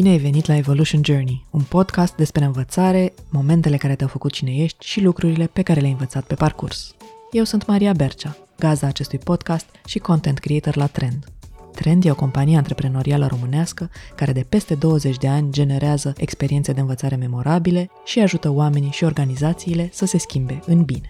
Bine ai venit la Evolution Journey, un podcast despre învățare, momentele care te-au făcut cine ești și lucrurile pe care le-ai învățat pe parcurs. Eu sunt Maria Bercea, gazda acestui podcast și content creator la Trend. Trend e o companie antreprenorială românească care de peste 20 de ani generează experiențe de învățare memorabile și ajută oamenii și organizațiile să se schimbe în bine.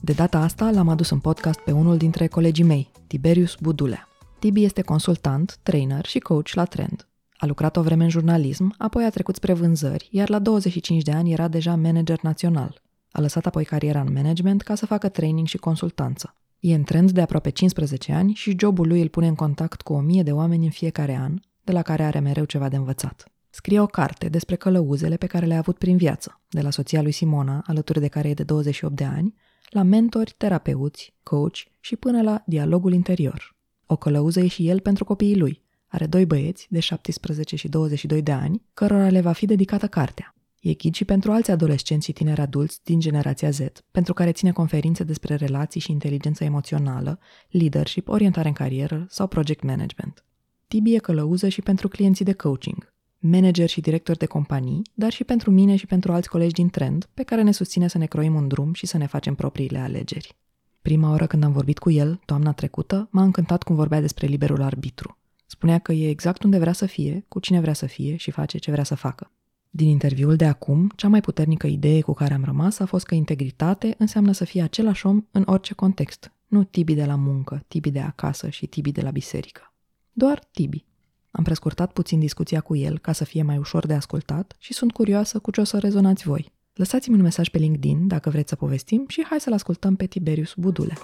De data asta l-am adus în podcast pe unul dintre colegii mei, Tiberius Budulea. Tibi este consultant, trainer și coach la Trend. A lucrat o vreme în jurnalism, apoi a trecut spre vânzări, iar la 25 de ani era deja manager național. A lăsat apoi cariera în management ca să facă training și consultanță. E în trend de aproape 15 ani și jobul lui îl pune în contact cu o mie de oameni în fiecare an, de la care are mereu ceva de învățat. Scrie o carte despre călăuzele pe care le-a avut prin viață, de la soția lui Simona, alături de care e de 28 de ani, la mentori, terapeuți, coach și până la dialogul interior. O călăuză e și el pentru copiii lui. Are doi băieți, de 17 și 22 de ani, cărora le va fi dedicată cartea. E ghid și pentru alți adolescenți și tineri adulți din generația Z, pentru care ține conferințe despre relații și inteligență emoțională, leadership, orientare în carieră sau project management. Tibi e călăuză și pentru clienții de coaching, manager și director de companii, dar și pentru mine și pentru alți colegi din trend, pe care ne susține să ne croim un drum și să ne facem propriile alegeri. Prima oară când am vorbit cu el, toamna trecută, m-a încântat cum vorbea despre liberul arbitru. Spunea că e exact unde vrea să fie, cu cine vrea să fie și face ce vrea să facă. Din interviul de acum, cea mai puternică idee cu care am rămas a fost că integritate înseamnă să fie același om în orice context, nu Tibi de la muncă, Tibi de acasă și Tibi de la biserică. Doar Tibi. Am prescurtat puțin discuția cu el ca să fie mai ușor de ascultat și sunt curioasă cu ce o să rezonați voi. Lăsați-mi un mesaj pe LinkedIn dacă vreți să povestim și hai să-l ascultăm pe Tiberius Budule.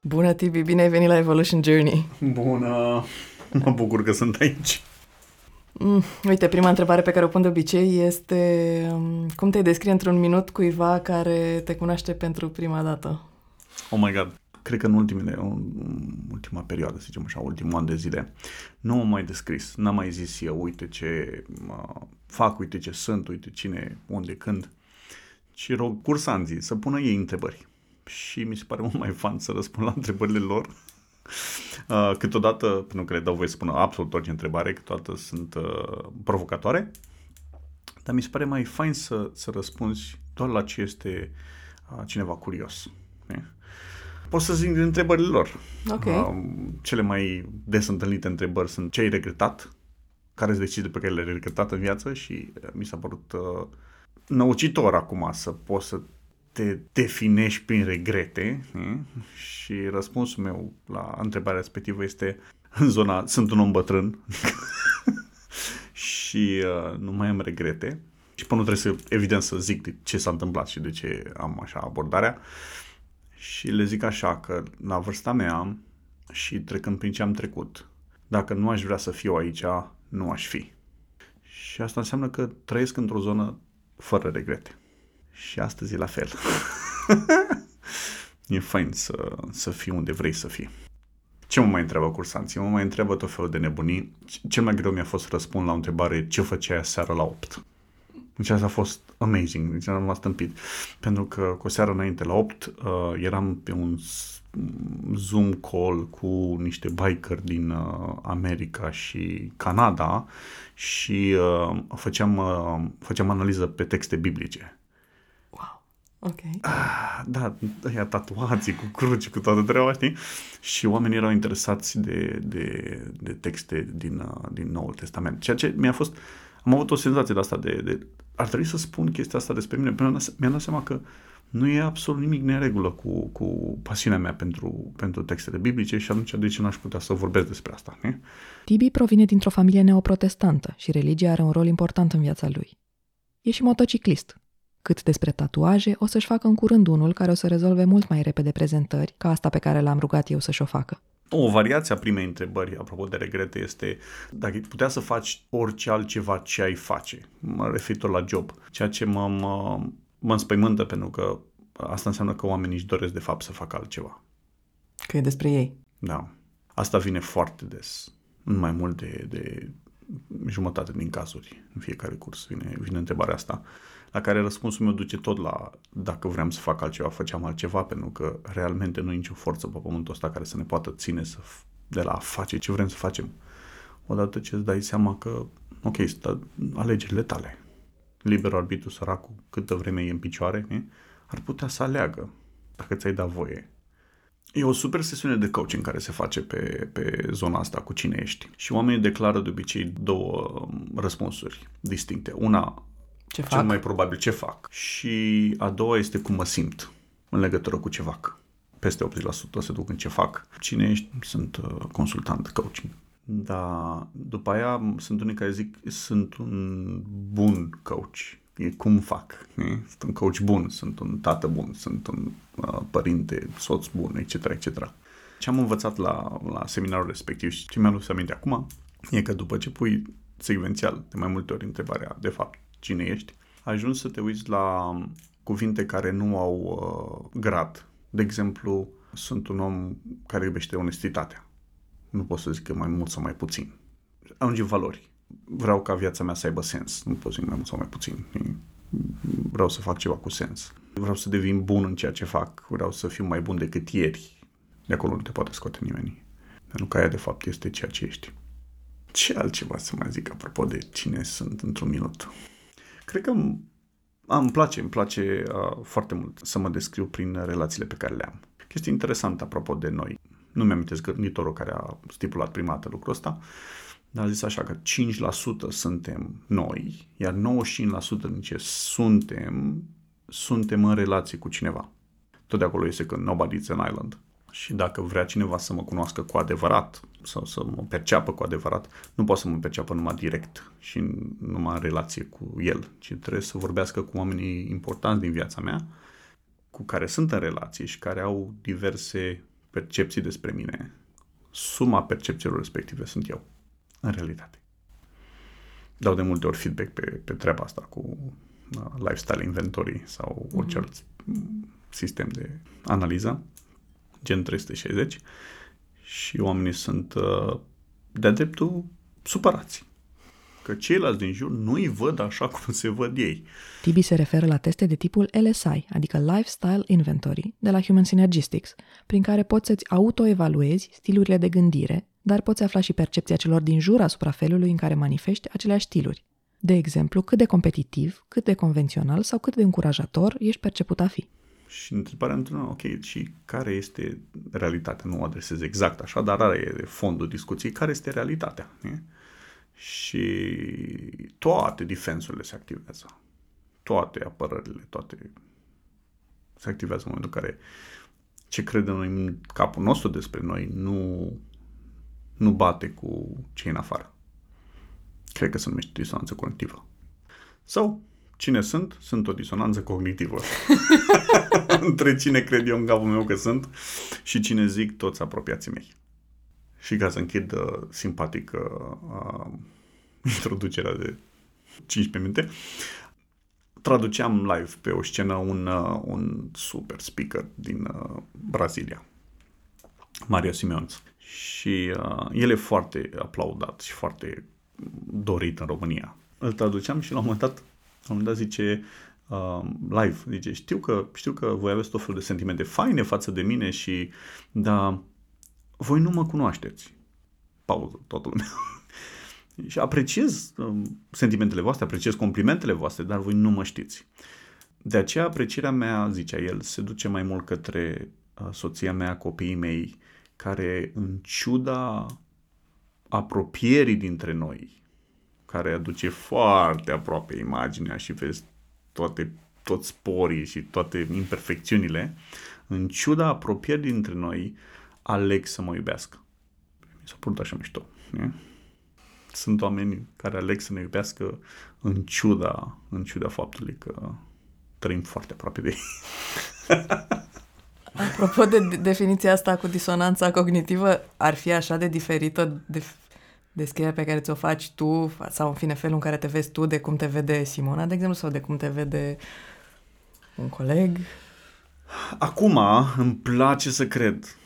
Bună, Tibi! Bine ai venit la Evolution Journey! Bună! Mă bucur că sunt aici. Mm, uite, prima întrebare pe care o pun de obicei este um, cum te descrie într-un minut cuiva care te cunoaște pentru prima dată? Oh my god! Cred că în ultimele, în ultima perioadă, să zicem așa, ultimul an de zile, nu m-am mai descris. N-am mai zis eu, uite ce uh, fac, uite ce sunt, uite cine, unde, când. Și rog cursanții să pună ei întrebări. Și mi se pare mult mai fan să răspund la întrebările lor Uh, câteodată, pentru că le dau voie să spună absolut orice întrebare, câteodată sunt uh, provocatoare, dar mi se pare mai fain să, să răspunzi doar la ce este uh, cineva curios. Ne? Pot să zic din întrebările lor. Okay. Uh, cele mai des întâlnite întrebări sunt ce ai regretat, care sunt decizii pe care le-ai regretat în viață și uh, mi s-a părut uh, năucitor acum să poți să te definești prin regrete și răspunsul meu la întrebarea respectivă este în zona sunt un om bătrân și uh, nu mai am regrete și până nu trebuie să, evident, să zic de ce s-a întâmplat și de ce am așa abordarea și le zic așa că la vârsta mea și trecând prin ce am trecut, dacă nu aș vrea să fiu aici, nu aș fi. Și asta înseamnă că trăiesc într-o zonă fără regrete. Și astăzi e la fel. e fain să, să fii unde vrei să fii. Ce mă mai întreabă cursanții? Mă mai întreabă tot felul de nebunii. Cel mai greu mi-a fost să răspund la o întrebare ce făceai seara la 8. Deci asta a fost amazing, deci am stâmpit. Pentru că cu o seară înainte la 8 uh, eram pe un Zoom call cu niște biker din uh, America și Canada și uh, făceam, uh, făceam analiză pe texte biblice. Ok. Ah, da, ăia tatuații cu cruci, cu toată treaba, știi? Și oamenii erau interesați de, de, de texte din, uh, din Noul Testament. Ceea ce mi-a fost... Am avut o senzație de asta de, de... Ar trebui să spun chestia asta despre mine. Până mi-am dat seama că nu e absolut nimic neregulă cu, cu pasiunea mea pentru, pentru textele biblice și atunci de ce n-aș putea să vorbesc despre asta? Ne? Tibi provine dintr-o familie neoprotestantă și religia are un rol important în viața lui. E și motociclist, cât despre tatuaje, o să-și facă în curând unul care o să rezolve mult mai repede prezentări ca asta pe care l-am rugat eu să-și o facă. O variație a primei întrebări, apropo de regrete, este dacă putea să faci orice altceva ce ai face, mă referitor la job, ceea ce mă, mă, mă înspăimântă pentru că asta înseamnă că oamenii își doresc de fapt să facă altceva. Că e despre ei. Da. Asta vine foarte des, în mai mult de, de jumătate din cazuri, în fiecare curs vine, vine întrebarea asta la care răspunsul meu duce tot la dacă vreau să fac altceva, făceam altceva, pentru că realmente nu e nicio forță pe pământul ăsta care să ne poată ține să de la a face ce vrem să facem. Odată ce îți dai seama că, ok, sunt alegerile tale. Liberul arbitru săracul, câtă vreme e în picioare, e? ar putea să aleagă dacă ți-ai dat voie. E o super sesiune de coaching care se face pe, pe zona asta cu cine ești. Și oamenii declară de obicei două um, răspunsuri distincte. Una, Ce cel fac? mai probabil ce fac. Și a doua este cum mă simt în legătură cu ce fac. Peste 80% se duc în ce fac. Cine ești? Sunt uh, consultant coaching. Dar după aia sunt unii care zic sunt un bun coach. E cum fac. E? Sunt un coach bun, sunt un tată bun, sunt un uh, părinte, soț bun, etc. etc. Ce am învățat la, la seminarul respectiv și ce mi-am adus aminte acum e că după ce pui secvențial de mai multe ori întrebarea de fapt cine ești, ajungi să te uiți la cuvinte care nu au uh, grad. De exemplu, sunt un om care iubește onestitatea. Nu pot să zic că mai mult sau mai puțin. Ajunge valori. Vreau ca viața mea să aibă sens. Nu pot să zic mai mult sau mai puțin. Vreau să fac ceva cu sens. Vreau să devin bun în ceea ce fac. Vreau să fiu mai bun decât ieri. De acolo nu te poate scoate nimeni. Pentru că aia de fapt este ceea ce ești. Ce altceva să mai zic apropo de cine sunt într-un minut? Cred că îmi, a, îmi place, îmi place uh, foarte mult să mă descriu prin relațiile pe care le am. Chestie interesantă apropo de noi. Nu mi-am gânditorul care a stipulat prima dată lucrul ăsta, dar a zis așa că 5% suntem noi, iar 95% din ce suntem, suntem în relație cu cineva. Tot de acolo este că nobody's an island. Și dacă vrea cineva să mă cunoască cu adevărat sau să mă perceapă cu adevărat, nu poate să mă perceapă numai direct și numai în relație cu el, ci trebuie să vorbească cu oamenii importanți din viața mea, cu care sunt în relație și care au diverse percepții despre mine. Suma percepțiilor respective sunt eu, în realitate. Dau de multe ori feedback pe, pe treaba asta cu uh, lifestyle inventory sau orice mm-hmm. alt sistem de analiză gen 360 și oamenii sunt uh, de-a dreptul supărați. Că ceilalți din jur nu îi văd așa cum se văd ei. Tibi se referă la teste de tipul LSI, adică Lifestyle Inventory, de la Human Synergistics, prin care poți să-ți autoevaluezi stilurile de gândire, dar poți afla și percepția celor din jur asupra felului în care manifesti aceleași stiluri. De exemplu, cât de competitiv, cât de convențional sau cât de încurajator ești perceput a fi. Și întrebarea într-una, ok, și care este realitatea? Nu o adresez exact așa, dar are fondul discuției. Care este realitatea? Nie? Și toate defensurile se activează. Toate apărările, toate se activează în momentul în care ce credem noi în capul nostru despre noi nu, nu bate cu ce în afară. Cred că se numește disonanță cognitivă. Sau cine sunt, sunt o disonanță cognitivă. Între cine cred eu în capul meu că sunt și cine zic toți apropiații mei. Și ca să închid uh, simpatic uh, uh, introducerea de 15 minute, traduceam live pe o scenă un, uh, un super speaker din uh, Brazilia, Mario Simeonț. Și uh, el e foarte aplaudat și foarte dorit în România. Îl traduceam și la un moment dat la un moment dat zice uh, live, zice, știu că, știu că voi aveți tot felul de sentimente faine față de mine și, da, voi nu mă cunoașteți. Pauză, toată lumea. și apreciez uh, sentimentele voastre, apreciez complimentele voastre, dar voi nu mă știți. De aceea aprecierea mea, zicea el, se duce mai mult către uh, soția mea, copiii mei, care în ciuda apropierii dintre noi, care aduce foarte aproape imaginea și vezi toate, toți sporii și toate imperfecțiunile, în ciuda apropierii dintre noi, aleg să mă iubească. Mi s-a părut așa mișto. Ne? Sunt oameni care aleg să ne iubească în ciuda, în ciuda faptului că trăim foarte aproape de ei. Apropo de definiția asta cu disonanța cognitivă, ar fi așa de diferită de descrierea pe care ți-o faci tu sau în fine felul în care te vezi tu de cum te vede Simona, de exemplu, sau de cum te vede un coleg? Acum îmi place să cred,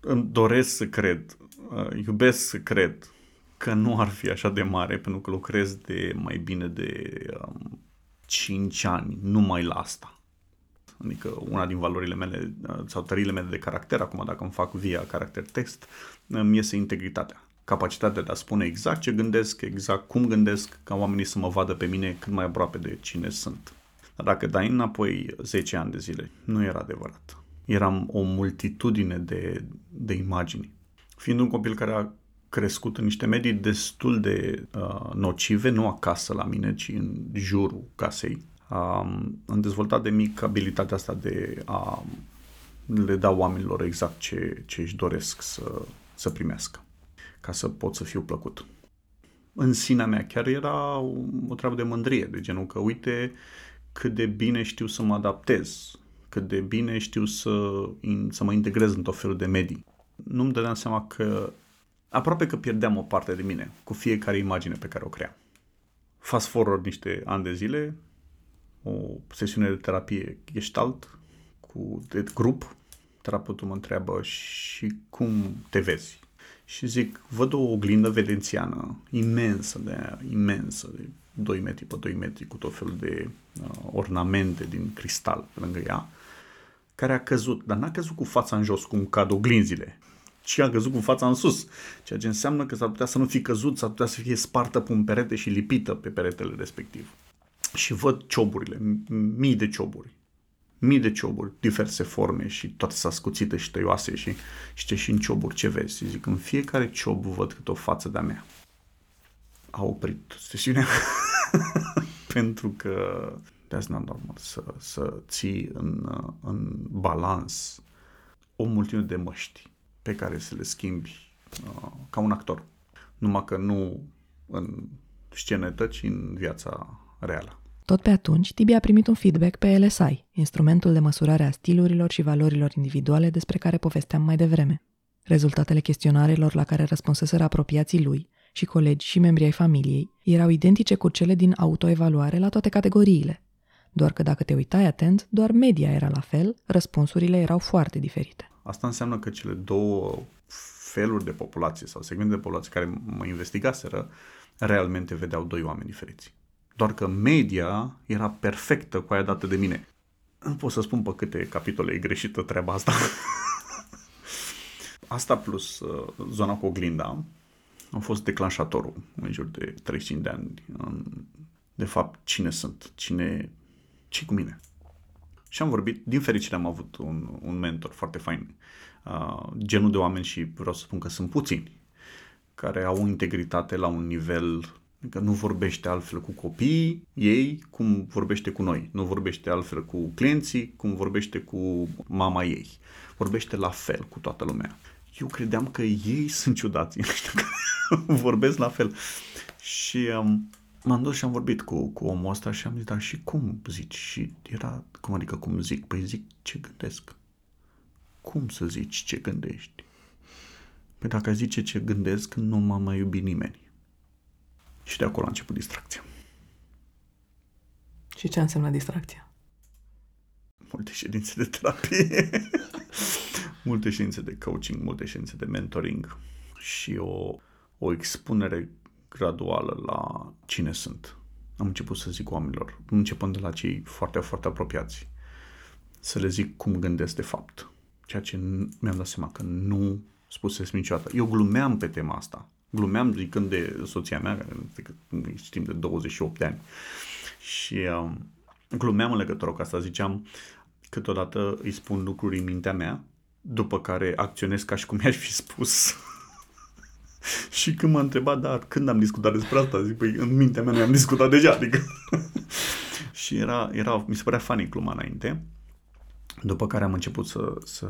îmi doresc să cred, uh, iubesc să cred că nu ar fi așa de mare pentru că lucrez de mai bine de um, 5 ani numai la asta. adică una din valorile mele uh, sau tările mele de caracter, acum dacă îmi fac via caracter text, îmi iese integritatea. Capacitatea de a spune exact ce gândesc, exact cum gândesc, ca oamenii să mă vadă pe mine cât mai aproape de cine sunt. Dar dacă dai înapoi 10 ani de zile, nu era adevărat. Eram o multitudine de, de imagini. Fiind un copil care a crescut în niște medii destul de uh, nocive, nu acasă la mine, ci în jurul casei, um, am dezvoltat de mic abilitatea asta de a le da oamenilor exact ce, ce își doresc să, să primească, ca să pot să fiu plăcut. În sinea mea chiar era o, o treabă de mândrie, de genul că uite cât de bine știu să mă adaptez, cât de bine știu să, să mă integrez în tot felul de medii. Nu-mi dădeam seama că aproape că pierdeam o parte de mine cu fiecare imagine pe care o cream. Fast forward niște ani de zile, o sesiune de terapie gestalt cu de grup, terapeutul mă întreabă și cum te vezi? Și zic, văd o oglindă venețiană imensă, de imensă, de 2 metri pe 2 metri, cu tot felul de uh, ornamente din cristal lângă ea, care a căzut, dar n-a căzut cu fața în jos, cum cad oglinzile, ci a căzut cu fața în sus, ceea ce înseamnă că s-ar putea să nu fi căzut, s-ar putea să fie spartă pe un perete și lipită pe peretele respectiv. Și văd cioburile, mii de cioburi, mii de cioburi, diverse forme și toate s-a scuțite și tăioase și, și ce și în cioburi ce vezi. Și zic, în fiecare ciob văd câte o față de-a mea. A oprit sesiunea pentru că that's not normal să, să ții în, în balans o mulțime de măști pe care să le schimbi uh, ca un actor. Numai că nu în scenetă, ci în viața reală. Tot pe atunci, Tibi a primit un feedback pe LSI, instrumentul de măsurare a stilurilor și valorilor individuale despre care povesteam mai devreme. Rezultatele chestionarelor la care răspunseseră apropiații lui și colegi și membri ai familiei erau identice cu cele din autoevaluare la toate categoriile. Doar că dacă te uitai atent, doar media era la fel, răspunsurile erau foarte diferite. Asta înseamnă că cele două feluri de populație sau segmente de populație care mă investigaseră realmente vedeau doi oameni diferiți. Doar că media era perfectă cu aia dată de mine. Nu pot să spun pe câte capitole e greșită treaba asta. asta plus uh, zona cu oglinda a fost declanșatorul în jur de 35 de ani. De fapt, cine sunt? Cine... ce cu mine? Și am vorbit, din fericire am avut un, un mentor foarte fain, uh, genul de oameni și vreau să spun că sunt puțini, care au integritate la un nivel Adică nu vorbește altfel cu copiii ei cum vorbește cu noi. Nu vorbește altfel cu clienții cum vorbește cu mama ei. Vorbește la fel cu toată lumea. Eu credeam că ei sunt ciudați, că vorbesc la fel. Și um, m-am dus și am vorbit cu, cu omul ăsta și am zis, dar și cum zici? Și era, cum adică cum zic? Păi zic ce gândesc. Cum să zici ce gândești? Păi dacă zice ce gândesc, nu m-a mai iubit nimeni. Și de acolo a început distracția. Și ce înseamnă distracția? Multe ședințe de terapie, multe ședințe de coaching, multe ședințe de mentoring și o, o expunere graduală la cine sunt. Am început să zic oamenilor, începând de la cei foarte, foarte apropiați, să le zic cum gândesc de fapt. Ceea ce mi-am dat seama că nu spusesem niciodată. Eu glumeam pe tema asta glumeam zicând de soția mea, care știm de 28 de ani, și um, glumeam în legătură cu asta, ziceam câteodată îi spun lucruri în mintea mea, după care acționez ca și cum mi-aș fi spus. și când m-a întrebat, da, când am discutat despre asta, zic, păi în mintea mea noi am discutat deja, adică. și era, era, mi se părea funny gluma înainte, după care am început să, să,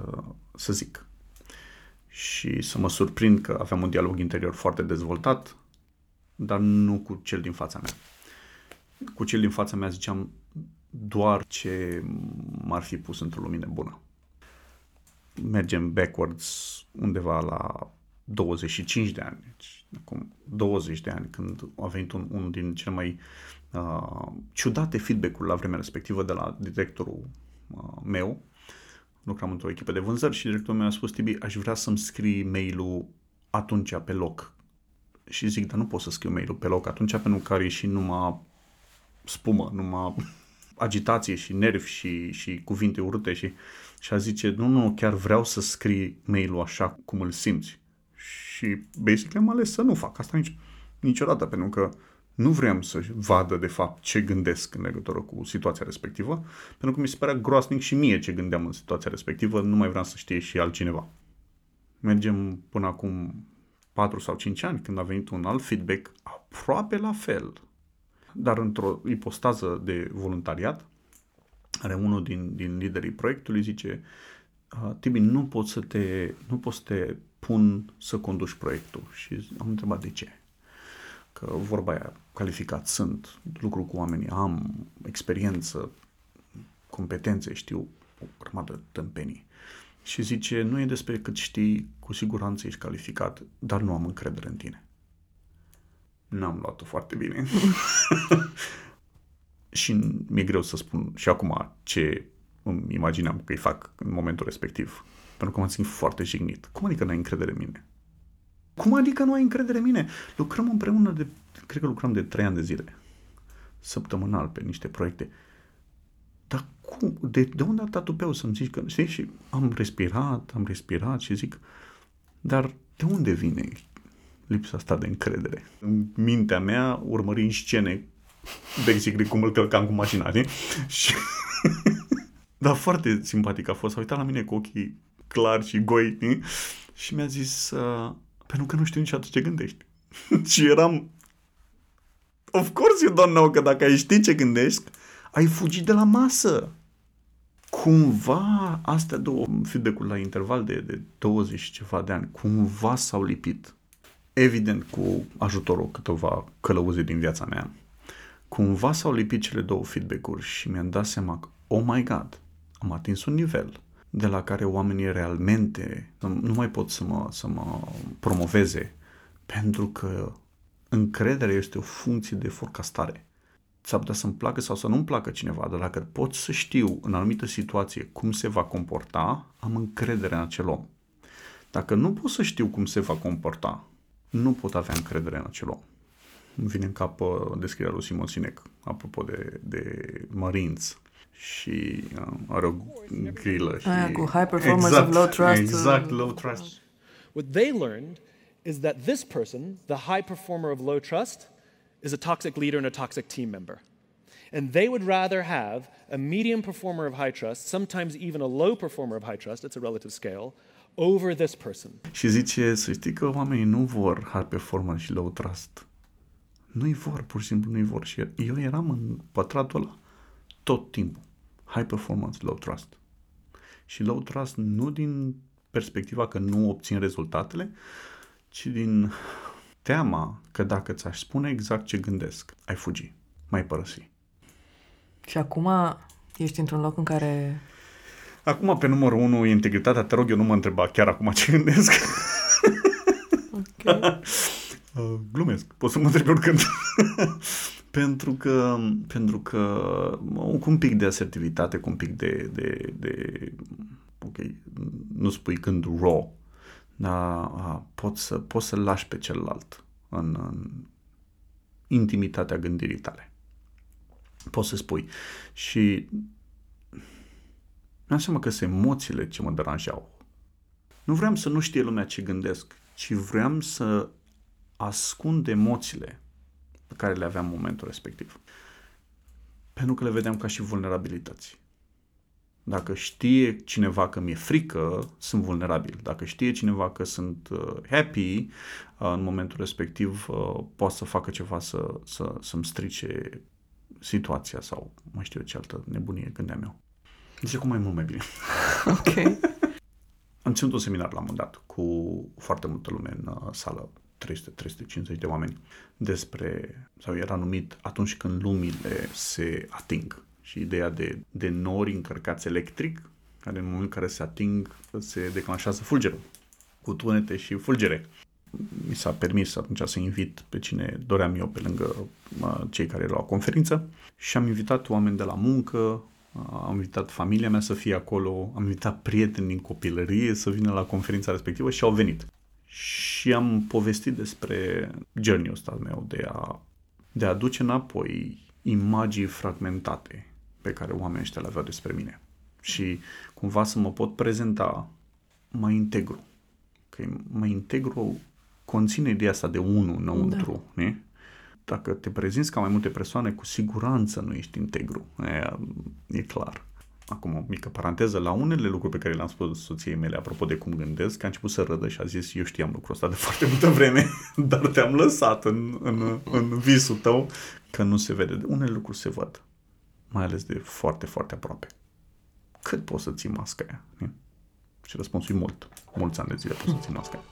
să zic și să mă surprind că aveam un dialog interior foarte dezvoltat, dar nu cu cel din fața mea. Cu cel din fața mea ziceam doar ce m-ar fi pus într-o lumină bună. Mergem backwards undeva la 25 de ani, deci acum 20 de ani, când a venit un, unul din cele mai uh, ciudate feedback-uri la vremea respectivă de la directorul uh, meu, lucram într-o echipă de vânzări și directorul meu a spus, Tibi, aș vrea să-mi scrii mail-ul atunci pe loc. Și zic, dar nu pot să scriu mail-ul pe loc atunci pentru că are și numai spumă, numai agitație și nervi și, și cuvinte urâte și, și a zice, nu, nu, chiar vreau să scrii mail-ul așa cum îl simți. Și basically am ales să nu fac asta nici, niciodată, pentru că nu vreau să vadă de fapt ce gândesc în legătură cu situația respectivă, pentru că mi se părea groasnic și mie ce gândeam în situația respectivă, nu mai vreau să știe și altcineva. Mergem până acum 4 sau 5 ani, când a venit un alt feedback aproape la fel, dar într-o ipostază de voluntariat, are unul din, din liderii proiectului, zice Tibi, nu pot să te, nu pot să te pun să conduci proiectul. Și am întrebat de ce. Că vorba aia, calificat sunt, lucru cu oamenii, am experiență, competențe, știu o grămadă tâmpenii. Și zice, nu e despre cât știi, cu siguranță ești calificat, dar nu am încredere în tine. N-am luat-o foarte bine. și mi-e greu să spun și acum ce îmi imaginam că îi fac în momentul respectiv. Pentru că m-am simțit foarte jignit. Cum adică n-ai încredere în mine? Cum adică nu ai încredere în mine? Lucrăm împreună de, cred că lucrăm de trei ani de zile. Săptămânal pe niște proiecte. Dar cum? De, de unde atâta tupeu să-mi zici că, știi? Și am respirat, am respirat și zic, dar de unde vine lipsa asta de încredere? În mintea mea, urmărind scene, basically cum îl călcam cu mașina, știi? Și... Dar foarte simpatic a fost. A uitat la mine cu ochii clari și goi știi? și mi-a zis, uh, pentru că nu știu niciodată ce gândești. și eram, of course you don't know, că dacă ai ști ce gândești, ai fugit de la masă. Cumva, astea două feedback la interval de, de 20 și ceva de ani, cumva s-au lipit. Evident, cu ajutorul câteva călăuze din viața mea. Cumva s-au lipit cele două feedback-uri și mi-am dat seama că, oh my god, am atins un nivel de la care oamenii realmente nu mai pot să mă, să mă promoveze pentru că încrederea este o funcție de forecastare. S-ar putea să-mi placă sau să nu-mi placă cineva, dar dacă pot să știu în anumită situație cum se va comporta, am încredere în acel om. Dacă nu pot să știu cum se va comporta, nu pot avea încredere în acel om. Îmi vine în cap uh, descrierea lui Simon Sinek, apropo de, de Marines și uh, are o grilă. Și... Aia cu high performance exact, of low trust. Exact, low trust. What they learned is that this person, the high performer of low trust, is a toxic leader and a toxic team member. And they would rather have a medium performer of high trust, sometimes even a low performer of high trust, it's a relative scale, over this person. Și zice, să știi că oamenii nu vor high performer și low trust. Nu-i vor, pur și simplu nu-i vor. Și eu eram în pătratul ăla tot timpul. High performance, low trust. Și low trust nu din perspectiva că nu obțin rezultatele, ci din teama că dacă ți-aș spune exact ce gândesc, ai fugi, mai părăsi. Și acum ești într-un loc în care... Acum, pe numărul 1, integritatea, te rog eu, nu mă întreba chiar acum ce gândesc. Okay. Uh, glumesc, poți să mă întrebi oricând. Pentru că, pentru că cu un pic de asertivitate, cu un pic de, de, de ok, nu spui când raw, dar poți să, poți să lași pe celălalt în, în intimitatea gândirii tale. Poți să spui. Și mi-am seama că sunt emoțiile ce mă deranjau. Nu vreau să nu știe lumea ce gândesc, ci vreau să ascund emoțiile pe care le aveam în momentul respectiv. Pentru că le vedeam ca și vulnerabilități. Dacă știe cineva că mi-e frică, sunt vulnerabil. Dacă știe cineva că sunt uh, happy, uh, în momentul respectiv uh, poate să facă ceva să, să, să-mi strice situația sau mai știu eu ce altă nebunie gândeam eu. Deci cum mai mult mai bine. Ok. Am ținut un seminar la un moment dat cu foarte multă lume în uh, sală 300-350 de oameni despre, sau era numit atunci când lumile se ating. Și ideea de, de nori încărcați electric, care în momentul în care se ating, se declanșează fulgerul, cu tunete și fulgere. Mi s-a permis atunci să invit pe cine doream eu pe lângă cei care erau la conferință și am invitat oameni de la muncă, am invitat familia mea să fie acolo, am invitat prieteni din copilărie să vină la conferința respectivă și au venit și am povestit despre journey-ul ăsta meu de a, de a duce înapoi imagini fragmentate pe care oamenii ăștia le aveau despre mine. Și cumva să mă pot prezenta mai integru. Că mai integru conține ideea asta de unul înăuntru, da. ne? Dacă te prezinți ca mai multe persoane, cu siguranță nu ești integru. E, e clar. Acum o mică paranteză, la unele lucruri pe care le-am spus soției mele apropo de cum gândesc, a început să râdă și a zis, eu știam lucrul ăsta de foarte multă vreme, dar te-am lăsat în, în, în visul tău că nu se vede. Unele lucruri se văd, mai ales de foarte, foarte aproape. Cât poți să ții masca aia? Ne? Și răspunsul e mult. Mulți ani de zile poți să ții masca aia.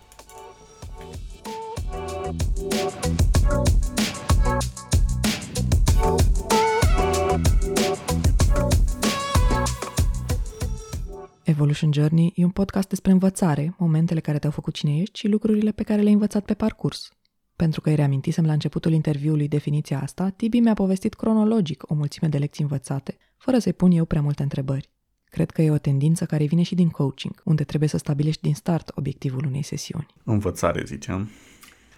Evolution Journey e un podcast despre învățare, momentele care te-au făcut cine ești și lucrurile pe care le-ai învățat pe parcurs. Pentru că îi reamintisem la începutul interviului definiția asta, Tibi mi-a povestit cronologic o mulțime de lecții învățate, fără să-i pun eu prea multe întrebări. Cred că e o tendință care vine și din coaching, unde trebuie să stabilești din start obiectivul unei sesiuni. Învățare, ziceam.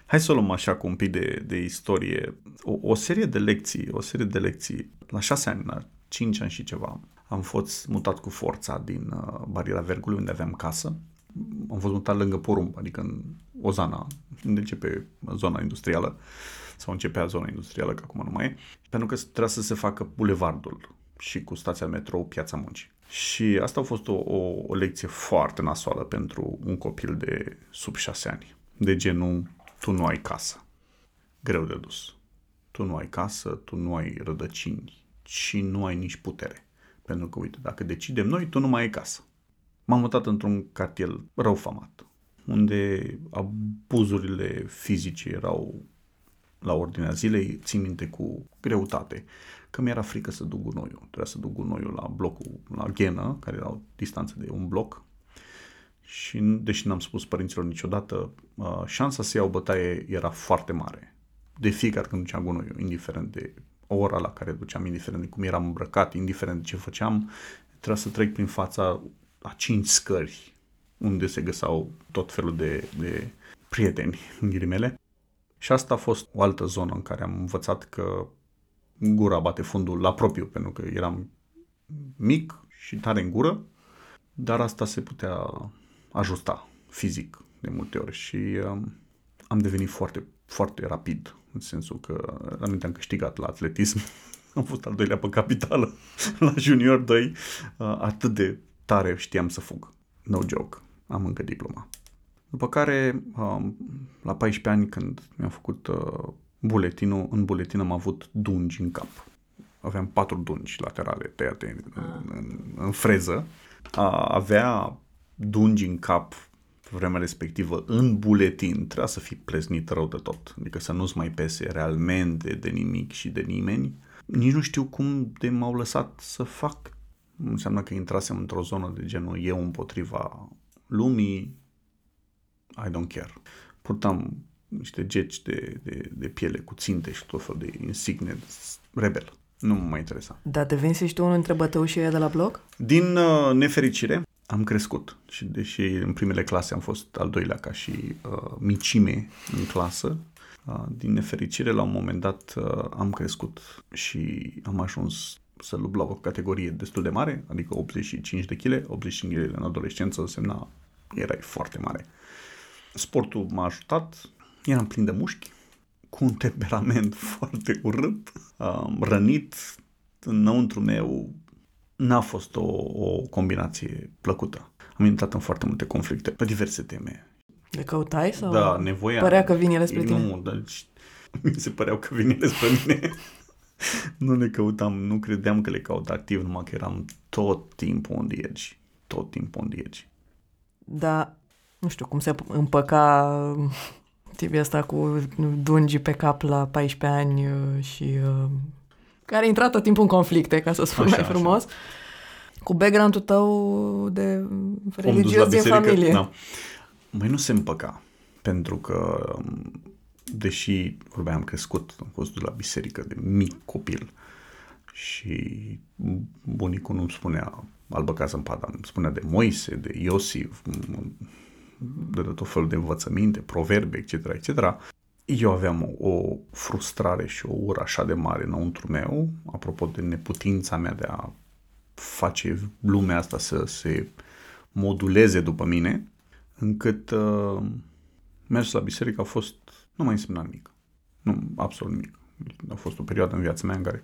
Hai să o luăm așa cu un pic de, de istorie. O, o serie de lecții, o serie de lecții, la șase ani, la cinci ani și ceva, am fost mutat cu forța din uh, bariera Vergului, unde aveam casă. Am fost mutat lângă porumb, adică în Ozana, unde începe zona industrială, sau începea zona industrială, că acum nu mai e, pentru că trebuia să se facă bulevardul și cu stația metrou Piața Muncii. Și asta a fost o, o, o lecție foarte nasoală pentru un copil de sub șase ani. De genul, tu nu ai casă. Greu de dus. Tu nu ai casă, tu nu ai rădăcini și nu ai nici putere. Pentru că, uite, dacă decidem noi, tu nu mai ai casă. M-am mutat într-un cartier rău famat, unde abuzurile fizice erau la ordinea zilei, țin minte cu greutate, că mi-era frică să duc gunoiul. Trebuia să duc gunoiul la blocul, la ghenă, care era o distanță de un bloc, și deși n-am spus părinților niciodată, uh, șansa să iau bătaie era foarte mare. De fiecare când duceam gunoiul, indiferent de ora la care duceam, indiferent de cum eram îmbrăcat, indiferent de ce făceam, trebuia să trec prin fața a cinci scări unde se găsau tot felul de, de prieteni, în ghilimele. Și asta a fost o altă zonă în care am învățat că gura bate fundul la propriu, pentru că eram mic și tare în gură, dar asta se putea ajusta fizic de multe ori și um, am devenit foarte, foarte rapid, în sensul că la am câștigat la atletism, am fost al doilea pe capitală la junior 2, uh, atât de tare știam să fug. No joke, am încă diploma. După care, um, la 14 ani, când mi-am făcut uh, buletinul, în buletin am avut dungi în cap. Aveam patru dungi laterale tăiate în, în, în freză. avea dungi în cap vremea respectivă în buletin, trebuia să fii pleznit rău de tot. Adică să nu-ți mai pese realmente de nimic și de nimeni. Nici nu știu cum de m-au lăsat să fac. Înseamnă că intrasem într-o zonă de genul eu împotriva lumii, I don't care. Purtam niște geci de, de, de piele cu ținte și tot felul de insigne rebel. Nu mă mai interesa. Dar devenise și tu unul dintre bătăușii ăia de la bloc? Din uh, nefericire, am crescut și deși în primele clase am fost al doilea ca și uh, micime în clasă, uh, din nefericire la un moment dat uh, am crescut și am ajuns să lupt la o categorie destul de mare, adică 85 de kg, 85 de kg în adolescență însemna, erai foarte mare. Sportul m-a ajutat, eram plin de mușchi, cu un temperament foarte urât, um, rănit, înăuntru meu n-a fost o, o combinație plăcută. Am intrat în foarte multe conflicte pe diverse teme. Le căutai sau da, nevoia... părea că vine spre tine? Nu, dar mi se păreau că vine spre mine. nu le căutam, nu credeam că le caut activ, numai că eram tot timpul on the edge. Tot timpul on the edge. Da, nu știu cum se împăca tipul ăsta cu dungi pe cap la 14 ani uh, și uh, care a intrat tot timpul în conflicte, ca să spun așa, mai frumos, așa. cu background-ul tău de religios din familie. Da. Mai nu se împăca, pentru că, deși vorbeam am crescut, am fost de la biserică de mic copil și bunicul nu-mi spunea albă ca zăpada, îmi spunea de Moise, de Iosif, de tot felul de învățăminte, proverbe, etc., etc., eu aveam o, o frustrare și o ură așa de mare înăuntru meu, apropo de neputința mea de a face lumea asta să se moduleze după mine, încât uh, mersul la biserică a fost, nu mai însemna nimic. Nu, absolut nimic. A fost o perioadă în viața mea în care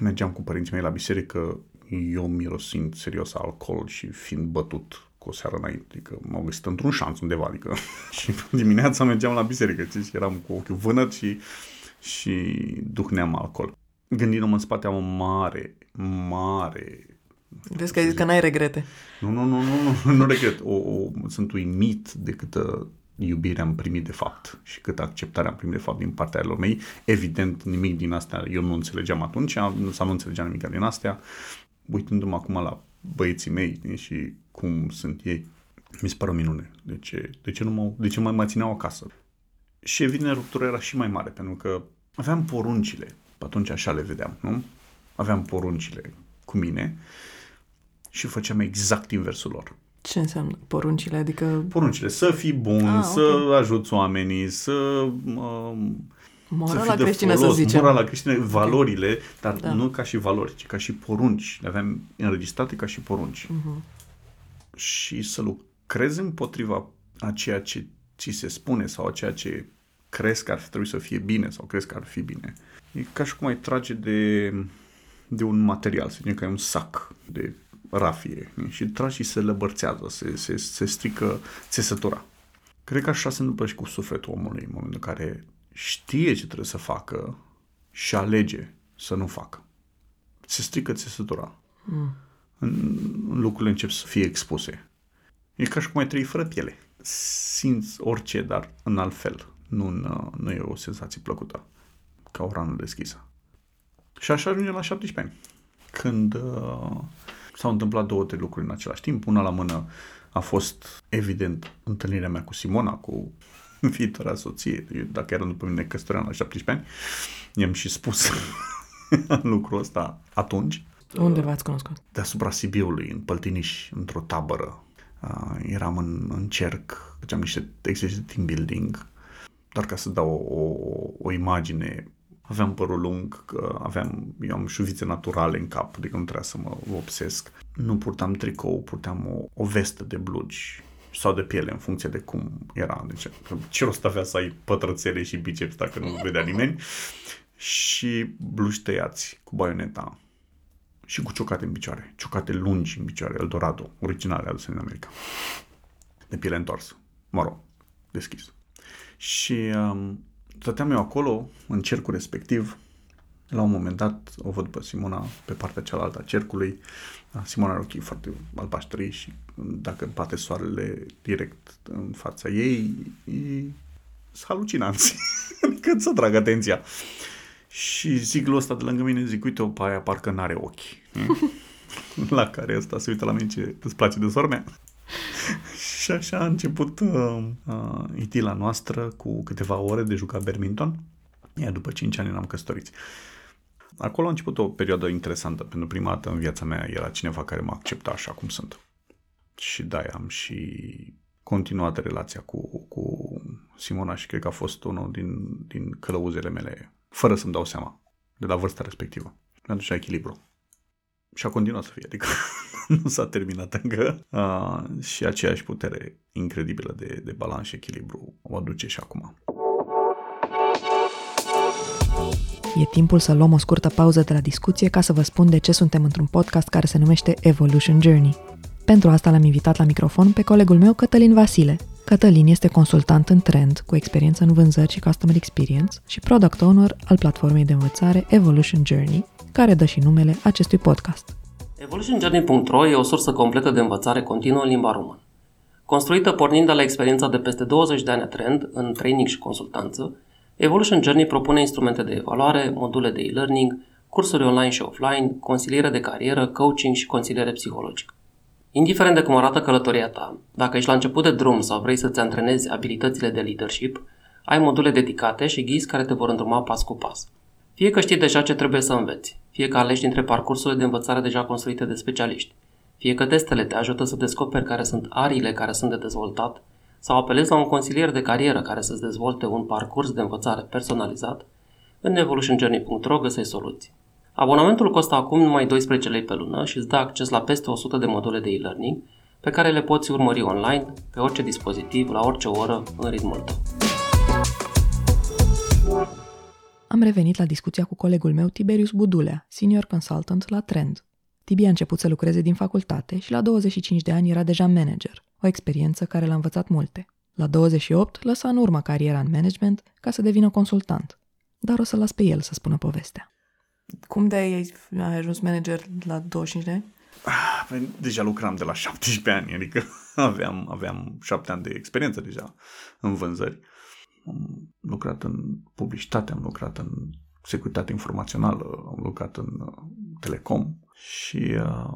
mergeam cu părinții mei la biserică, eu mirosind serios alcool și fiind bătut cu o seară înainte, adică m-au găsit într-un șanț undeva, adică și dimineața mergeam la biserică, și eram cu ochiul vânăt și, și duhneam alcool. Gândindu-mă în spate am o mare, mare Vezi că ai zis că n-ai regrete. Nu, nu, nu, nu, nu, nu regret. O, o, sunt uimit de câtă iubire am primit de fapt și câtă acceptare am primit de fapt din partea lor mei. Evident, nimic din astea eu nu înțelegeam atunci, sau nu înțelegeam nimic din astea. Uitându-mă acum la băieții mei și cum sunt ei, mi se pare o minune. De ce, de ce nu mă, de ce mă mai țineau acasă? Și evident, ruptura era și mai mare, pentru că aveam poruncile, pe atunci așa le vedeam, nu? Aveam poruncile cu mine și făceam exact inversul lor. Ce înseamnă poruncile? Adică... Poruncile, să fii bun, ah, să okay. ajuți oamenii, să... Uh, Morala creștină, să zicem. Morala creștină, valorile, okay. dar da. nu ca și valori, ci ca și porunci. Le aveam înregistrate ca și porunci. Uh-huh. Și să lucrezi împotriva a ceea ce ți se spune sau a ceea ce crezi că ar trebui să fie bine sau crezi că ar fi bine. E ca și cum ai trage de, de un material, să zicem că e un sac de rafie și tragi și se lăbărțează, se, se, se strică țesătura. Cred că așa se întâmplă și cu sufletul omului în momentul în care știe ce trebuie să facă și alege să nu facă. Se strică țesătura. Mm. În, lucrurile încep să fie expuse. E ca și cum ai trăi fără piele. Simți orice, dar în alt fel. Nu, în, nu e o senzație plăcută. Ca o rană deschisă. Și așa ajunge la 17 ani. Când uh, s-au întâmplat două, trei lucruri în același timp. Una la mână a fost, evident, întâlnirea mea cu Simona, cu viitoarea soție. Eu, dacă era după mine căsătoream la 17 ani, i-am și spus lucrul ăsta atunci. Unde v-ați cunoscut? Deasupra Sibiului, în Păltiniș, într-o tabără. Uh, eram în, în cerc, făceam niște exerciții de team building, doar ca să dau o, o, o imagine aveam părul lung, că aveam, eu am șuvițe naturale în cap, adică nu trebuia să mă obsesc. Nu purtam tricou, purteam o, o vestă de blugi sau de piele, în funcție de cum era. Deci, ce rost avea să ai pătrățele și biceps dacă nu vedea nimeni? Și blugi tăiați cu baioneta și cu ciocate în picioare, ciocate lungi în picioare, Eldorado, originale aduse în America, de piele întoarsă, mă rog, deschis. Și um, stăteam eu acolo, în cercul respectiv, la un moment dat o văd pe Simona pe partea cealaltă a cercului. Simona are ochii foarte albaștri și dacă bate soarele direct în fața ei, e... sunt halucinanți. adică să trag atenția. Și ziglul ăsta de lângă mine zic, uite-o pe aia parcă n-are ochi. la care ăsta se uită la mine ce îți place de sora mea. și așa a început uh, uh, itila noastră cu câteva ore de jucat badminton. Iar după 5 ani ne-am căsătorit. Acolo a început o perioadă interesantă. Pentru prima dată în viața mea era cineva care mă accepta așa cum sunt. Și da, am și continuat relația cu, cu Simona și cred că a fost unul din, din călăuzele mele, fără să-mi dau seama, de la vârsta respectivă. Mi-a dus echilibru. Și a continuat să fie, adică nu s-a terminat încă uh, și aceeași putere incredibilă de, de balans și echilibru o aduce și acum. E timpul să luăm o scurtă pauză de la discuție ca să vă spun de ce suntem într-un podcast care se numește Evolution Journey. Pentru asta l-am invitat la microfon pe colegul meu Cătălin Vasile. Cătălin este consultant în trend cu experiență în vânzări și customer experience și product owner al platformei de învățare Evolution Journey, care dă și numele acestui podcast. EvolutionJourney.ro e o sursă completă de învățare continuă în limba română. Construită pornind de la experiența de peste 20 de ani trend în training și consultanță, Evolution Journey propune instrumente de evaluare, module de e-learning, cursuri online și offline, consiliere de carieră, coaching și consiliere psihologică. Indiferent de cum arată călătoria ta, dacă ești la început de drum sau vrei să-ți antrenezi abilitățile de leadership, ai module dedicate și ghizi care te vor îndruma pas cu pas. Fie că știi deja ce trebuie să înveți, fie că alegi dintre parcursurile de învățare deja construite de specialiști, fie că testele te ajută să descoperi care sunt ariile care sunt de dezvoltat sau apelezi la un consilier de carieră care să-ți dezvolte un parcurs de învățare personalizat, în evolutionjourney.ro găsești soluții. Abonamentul costă acum numai 12 lei pe lună și îți dă acces la peste 100 de module de e-learning pe care le poți urmări online, pe orice dispozitiv, la orice oră, în ritmul tău. Am revenit la discuția cu colegul meu Tiberius Budulea, senior consultant la Trend. Tibi a început să lucreze din facultate și la 25 de ani era deja manager, o experiență care l-a învățat multe. La 28 lăsa în urmă cariera în management ca să devină consultant. Dar o să las pe el să spună povestea. Cum de ai, ai ajuns manager la 25 de ani? Ah, păi, deja lucram de la 17 ani, adică aveam, aveam 7 ani de experiență deja în vânzări. Am lucrat în publicitate, am lucrat în securitate informațională, am lucrat în uh, telecom și uh,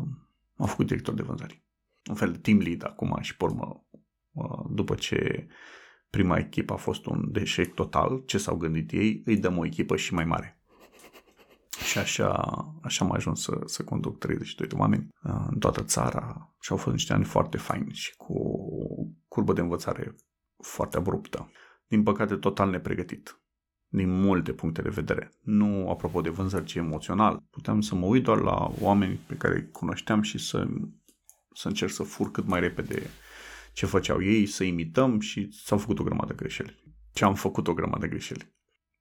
am făcut director de vânzări. Un fel de team lead acum și pe urmă, uh, după ce prima echipă a fost un deșec total, ce s-au gândit ei, îi dăm o echipă și mai mare. Și așa, așa am ajuns să, să conduc 32 de oameni uh, în toată țara și au fost niște ani foarte faini și cu o curbă de învățare foarte abruptă. Din păcate, total nepregătit din multe puncte de vedere. Nu apropo de vânzări, ci emoțional. Puteam să mă uit doar la oameni pe care îi cunoșteam și să, să încerc să fur cât mai repede ce făceau ei, să imităm și s-au făcut o grămadă de greșeli. Ce am făcut o grămadă de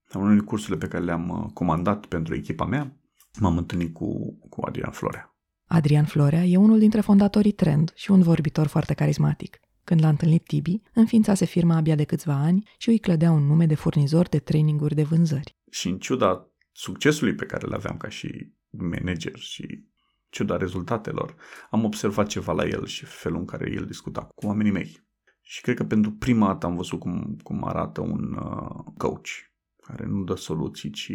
greșeli. În unele cursurile pe care le-am uh, comandat pentru echipa mea, m-am întâlnit cu, cu Adrian Florea. Adrian Florea e unul dintre fondatorii Trend și un vorbitor foarte carismatic. Când l-a întâlnit Tibi, înființase firma abia de câțiva ani și îi clădea un nume de furnizor de traininguri de vânzări. Și în ciuda succesului pe care îl aveam ca și manager și ciuda rezultatelor, am observat ceva la el și felul în care el discuta cu oamenii mei. Și cred că pentru prima dată am văzut cum, cum arată un uh, coach care nu dă soluții, ci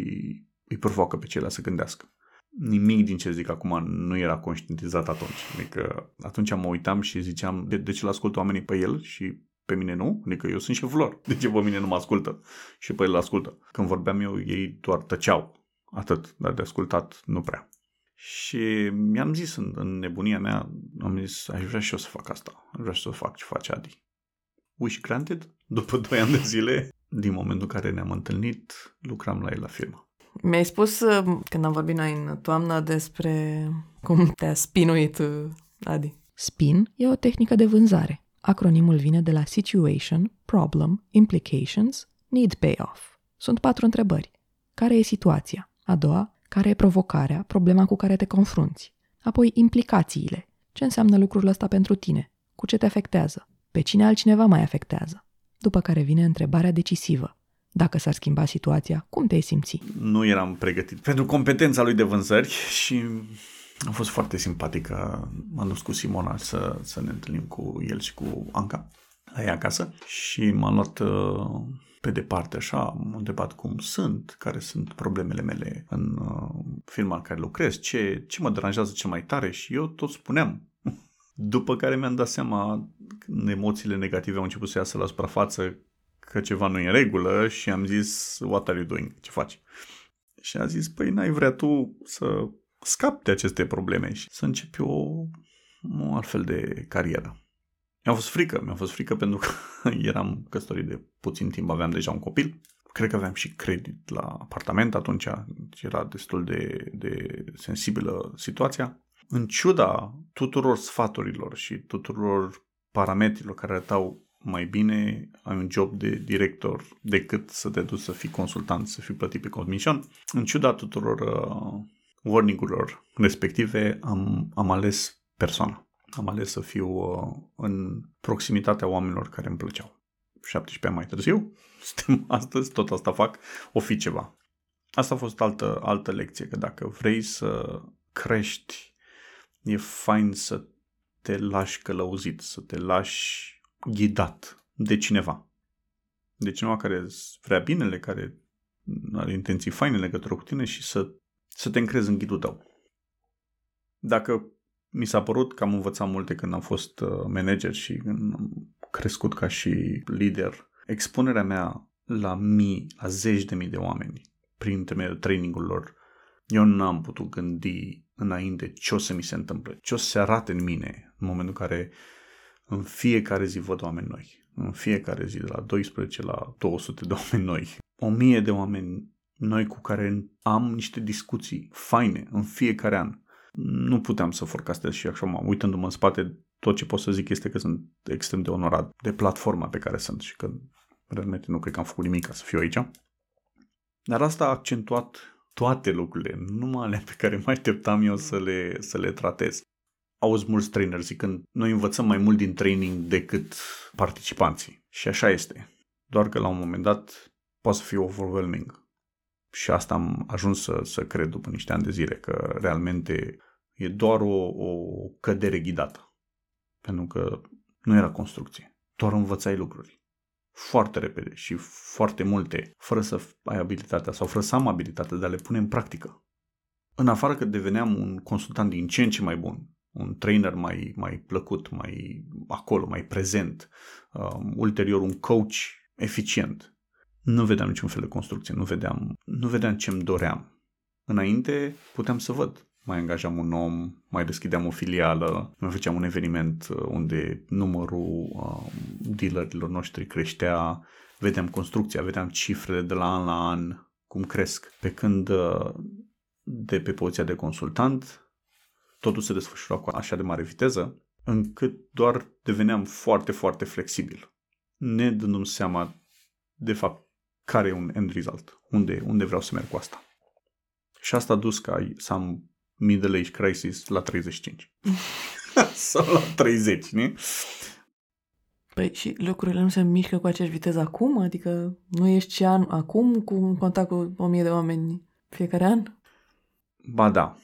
îi provoacă pe ceilalți să gândească. Nimic din ce zic acum nu era conștientizat atunci. Adică atunci mă uitam și ziceam de, de ce l-ascultă oamenii pe el și pe mine nu? Adică eu sunt șeful lor. De ce pe mine nu mă ascultă? Și pe el ascultă. Când vorbeam eu, ei doar tăceau. Atât, dar de ascultat nu prea. Și mi-am zis în, în nebunia mea, am zis, aș vrea și eu să fac asta. Aș vrea și să fac ce face Adi. Wish granted, după 2 ani de zile, din momentul în care ne-am întâlnit, lucram la el la firmă. Mi-ai spus, uh, când am vorbit noi în toamnă, despre cum te-a spinuit uh, Adi. Spin e o tehnică de vânzare. Acronimul vine de la Situation, Problem, Implications, Need Payoff. Sunt patru întrebări. Care e situația? A doua, care e provocarea, problema cu care te confrunți? Apoi, implicațiile. Ce înseamnă lucrul ăsta pentru tine? Cu ce te afectează? Pe cine altcineva mai afectează? După care vine întrebarea decisivă. Dacă s-ar schimba situația, cum te-ai simți? Nu eram pregătit pentru competența lui de vânzări și a fost foarte simpatică. M-am dus cu Simona să, să ne întâlnim cu el și cu Anca la ea acasă și m-am luat uh, pe departe așa, m-am întrebat cum sunt, care sunt problemele mele în uh, firma în care lucrez, ce, ce mă deranjează cel mai tare și eu tot spuneam. După care mi-am dat seama, când emoțiile negative au început să iasă la suprafață, că ceva nu e în regulă și am zis, what are you doing? Ce faci? Și a zis, păi n-ai vrea tu să scapi de aceste probleme și să începi o, o altfel de carieră. Mi-a fost frică, mi-a fost frică pentru că eram căsătorit de puțin timp, aveam deja un copil. Cred că aveam și credit la apartament atunci, era destul de, de sensibilă situația. În ciuda tuturor sfaturilor și tuturor parametrilor care arătau mai bine ai un job de director decât să te duci să fii consultant, să fii plătit pe comision. În ciuda tuturor uh, warning-urilor respective, am, am ales persoana. Am ales să fiu uh, în proximitatea oamenilor care îmi plăceau. 17 ani mai târziu, suntem astăzi, tot asta fac, o fi ceva. Asta a fost altă, altă lecție, că dacă vrei să crești, e fain să te lași călăuzit, să te lași ghidat de cineva. De cineva care vrea binele, care are intenții faine legătură cu tine și să, să te încrezi în ghidul tău. Dacă mi s-a părut că am învățat multe când am fost uh, manager și când am crescut ca și lider, expunerea mea la mii, la zeci de mii de oameni prin intermediul trainingului lor, eu nu am putut gândi înainte ce o să mi se întâmple, ce o să se arate în mine în momentul în care în fiecare zi văd oameni noi. în fiecare zi, de la 12 la 200 de oameni noi, 1000 de oameni noi cu care am niște discuții faine în fiecare an. Nu puteam să forecastez și așa, uitându-mă în spate, tot ce pot să zic este că sunt extrem de onorat de platforma pe care sunt și că realmente nu cred că am făcut nimic ca să fiu aici. Dar asta a accentuat toate lucrurile, numai alea pe care mai așteptam eu să le, să le tratez. Auzi mulți traineri zicând, noi învățăm mai mult din training decât participanții. Și așa este. Doar că la un moment dat poate să fie overwhelming. Și asta am ajuns să, să cred după niște ani de zile, că realmente e doar o, o cădere ghidată. Pentru că nu era construcție. Doar învățai lucruri foarte repede și foarte multe, fără să ai abilitatea sau fără să am abilitatea de a le pune în practică. În afară că deveneam un consultant din ce în ce mai bun, un trainer mai, mai plăcut, mai acolo, mai prezent, um, ulterior un coach eficient, nu vedeam niciun fel de construcție, nu vedeam, nu vedeam ce-mi doream. Înainte puteam să văd mai angajam un om, mai deschideam o filială, mai făceam un eveniment uh, unde numărul uh, dealerilor noștri creștea, vedeam construcția, vedeam cifrele de la an la an, cum cresc. Pe când uh, de pe poziția de consultant, totul se desfășura cu așa de mare viteză, încât doar deveneam foarte, foarte flexibil, ne dându-mi seama, de fapt, care e un end result, unde, unde vreau să merg cu asta. Și asta a dus ca să am middle age crisis la 35. Sau la 30, nu? Păi și lucrurile nu se mișcă cu aceeași viteză acum? Adică nu ești și an acum cu contact cu o mie de oameni fiecare an? Ba da.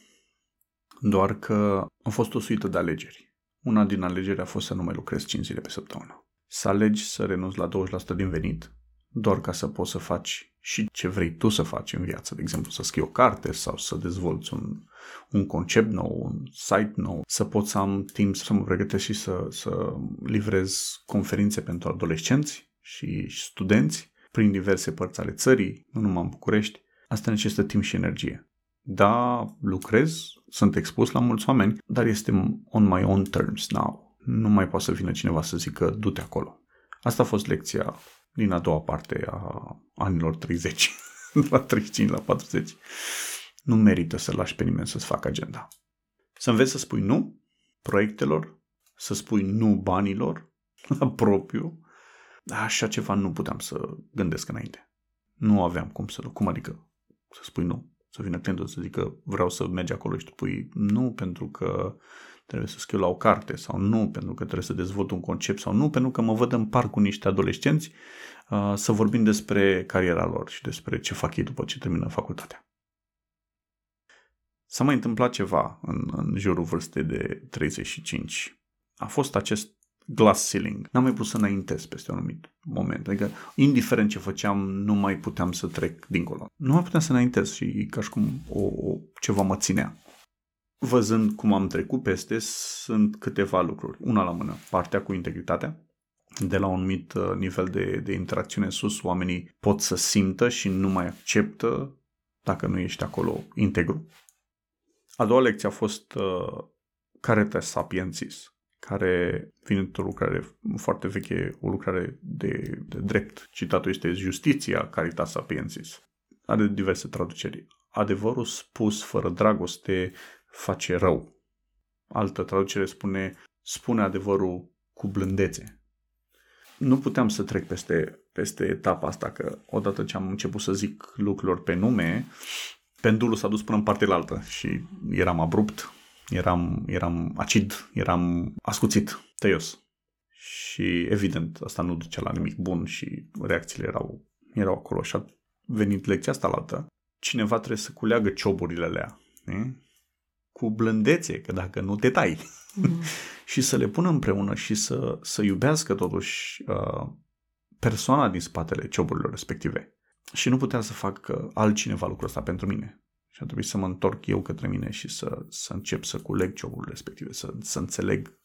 Doar că a fost o suită de alegeri. Una din alegeri a fost să nu mai lucrez 5 zile pe săptămână. Să alegi să renunți la 20% din venit doar ca să poți să faci și ce vrei tu să faci în viață. De exemplu, să scrii o carte sau să dezvolți un, un concept nou, un site nou, să pot să am timp să mă pregătesc și să, să livrez conferințe pentru adolescenți și studenți prin diverse părți ale țării, nu numai în București. Asta necesită timp și energie. Da, lucrez, sunt expus la mulți oameni, dar este on my own terms now. Nu mai poate să vină cineva să zică du-te acolo. Asta a fost lecția din a doua parte a anilor 30, de la 35 la 40. Nu merită să lași pe nimeni să-ți facă agenda. Să înveți să spui nu proiectelor, să spui nu banilor la propriu. Așa ceva nu puteam să gândesc înainte. Nu aveam cum să... Cum adică să spui nu? Să vină clientul să zică vreau să mergi acolo și tu pui nu pentru că trebuie să scriu la o carte sau nu pentru că trebuie să dezvolt un concept sau nu pentru că mă văd în parc cu niște adolescenți uh, să vorbim despre cariera lor și despre ce fac ei după ce termină facultatea. S-a mai întâmplat ceva în, în jurul vârstei de 35. A fost acest glass ceiling. N-am mai putut să înaintez peste un anumit moment. Adică, indiferent ce făceam, nu mai puteam să trec dincolo. Nu mai puteam să înaintez și ca și cum o, o, ceva mă ținea. Văzând cum am trecut peste, sunt câteva lucruri. Una la mână, partea cu integritatea. De la un anumit uh, nivel de, de interacțiune sus, oamenii pot să simtă și nu mai acceptă dacă nu ești acolo integru. A doua lecție a fost uh, Caritas Sapiensis, care vine într-o lucrare foarte veche, o lucrare de, de drept. Citatul este Justiția Caritas Sapiensis. Are diverse traduceri. Adevărul spus fără dragoste face rău. Altă traducere spune, spune adevărul cu blândețe. Nu puteam să trec peste, peste etapa asta, că odată ce am început să zic lucrurilor pe nume, pendulul s-a dus până în partea altă și eram abrupt, eram, eram acid, eram ascuțit, tăios. Și evident, asta nu duce la nimic bun și reacțiile erau, erau acolo și a venit lecția asta la altă. Cineva trebuie să culeagă cioburile alea. Ne? cu blândețe, că dacă nu te tai. Mm. și să le pună împreună și să, să iubească totuși uh, persoana din spatele cioburilor respective. Și nu putea să fac uh, altcineva lucrul ăsta pentru mine. Și a trebuit să mă întorc eu către mine și să, să încep să culeg cioburile respective, să, să înțeleg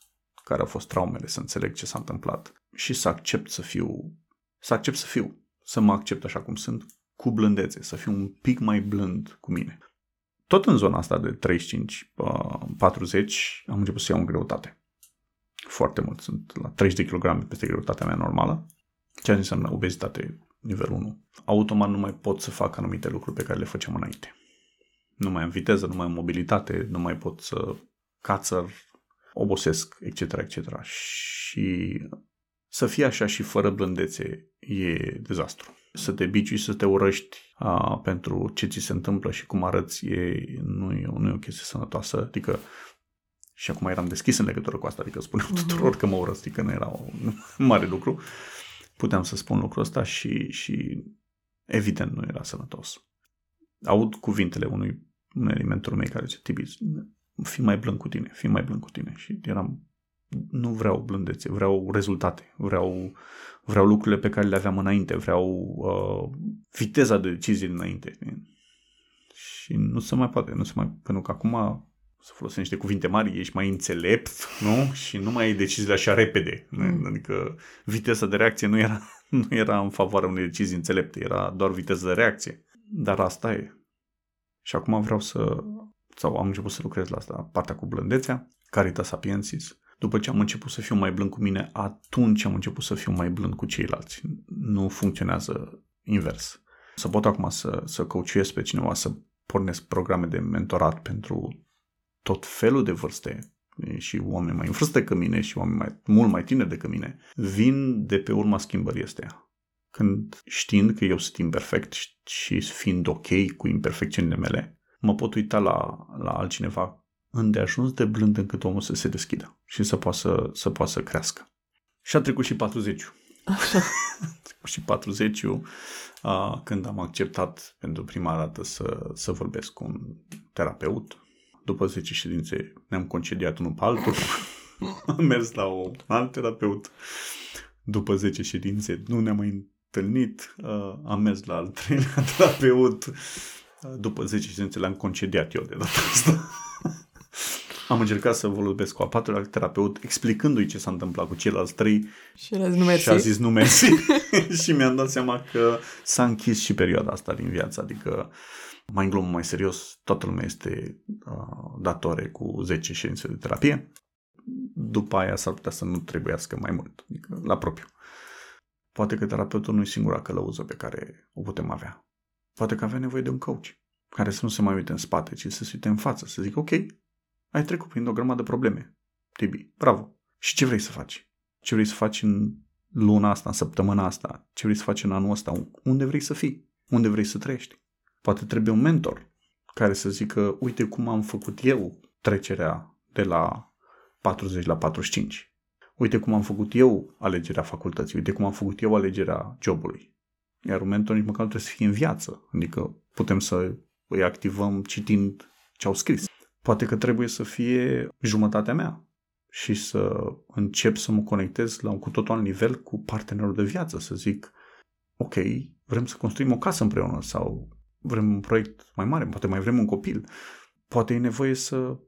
care au fost traumele, să înțeleg ce s-a întâmplat și să accept să fiu, să accept să fiu, să mă accept așa cum sunt, cu blândețe, să fiu un pic mai blând cu mine tot în zona asta de 35-40 am început să iau în greutate. foarte mult. Sunt la 30 de kg peste greutatea mea normală, ceea ce înseamnă obezitate nivel 1. Automat nu mai pot să fac anumite lucruri pe care le făceam înainte. Nu mai am viteză, nu mai am mobilitate, nu mai pot să cațăr, obosesc, etc., etc. Și să fie așa și fără blândețe e dezastru. Să te biciui, să te urăști a, pentru ce ți se întâmplă și cum arăți e, nu, e, nu e o chestie sănătoasă. Adică și acum eram deschis în legătură cu asta, adică spuneam uh-huh. tuturor că mă urăsc, adică nu era un mare lucru. Puteam să spun lucrul ăsta și, și evident nu era sănătos. Aud cuvintele unui, unui mentorul meu care zice, Tibi, fii mai blând cu tine, fii mai blând cu tine. Și eram, nu vreau blândețe, vreau rezultate, vreau, vreau lucrurile pe care le aveam înainte, vreau uh, viteza de decizie înainte. Și nu se mai poate, nu se mai, pentru că acum să folosim niște cuvinte mari, ești mai înțelept, nu? Și nu mai ai deciziile așa repede. Mm. Adică viteza de reacție nu era, nu era în favoarea unei decizii înțelepte, era doar viteza de reacție. Dar asta e. Și acum vreau să, sau am început să lucrez la asta, partea cu blândețea, Caritas Sapiensis. După ce am început să fiu mai blând cu mine, atunci am început să fiu mai blând cu ceilalți. Nu funcționează invers. Să pot acum să, să coachuiesc pe cineva, să pornesc programe de mentorat pentru tot felul de vârste și oameni mai în vârstă decât mine și oameni mai, mult mai tineri decât mine, vin de pe urma schimbării astea. Când știind că eu sunt imperfect și fiind ok cu imperfecțiunile mele, mă pot uita la, la altcineva îndeajuns de blând încât omul să se deschidă și să poată să, să, poată să crească. Și a trecut și 40 Așa. și 40 uh, când am acceptat pentru prima dată să, să vorbesc cu un terapeut, după 10 ședințe ne-am concediat unul pe altul. am mers la un alt terapeut. După 10 ședințe nu ne-am mai întâlnit. Uh, am mers la al treilea terapeut. Uh, după 10 ședințe le-am concediat eu de data asta. am încercat să vorbesc cu a patrulea terapeut explicându-i ce s-a întâmplat cu ceilalți trei și, a zis, nu mersi. și a zis nu mersi și mi-am dat seama că s-a închis și perioada asta din viață, adică mai în glumă, mai serios, toată lumea este uh, datore cu 10 ședințe de terapie. După aia s-ar putea să nu trebuiască mai mult, adică la propriu. Poate că terapeutul nu e singura călăuză pe care o putem avea. Poate că avea nevoie de un coach care să nu se mai uite în spate, ci să se uite în față, să zică, ok, ai trecut prin o grămadă de probleme. Tibi, bravo. Și ce vrei să faci? Ce vrei să faci în luna asta, în săptămâna asta? Ce vrei să faci în anul ăsta? Unde vrei să fii? Unde vrei să trăiești? Poate trebuie un mentor care să zică, uite cum am făcut eu trecerea de la 40 la 45. Uite cum am făcut eu alegerea facultății, uite cum am făcut eu alegerea jobului. Iar un mentor nici măcar nu trebuie să fie în viață, adică putem să îi activăm citind ce au scris. Poate că trebuie să fie jumătatea mea și să încep să mă conectez la un cu totul alt nivel cu partenerul de viață, să zic, ok, vrem să construim o casă împreună sau vrem un proiect mai mare, poate mai vrem un copil, poate e nevoie să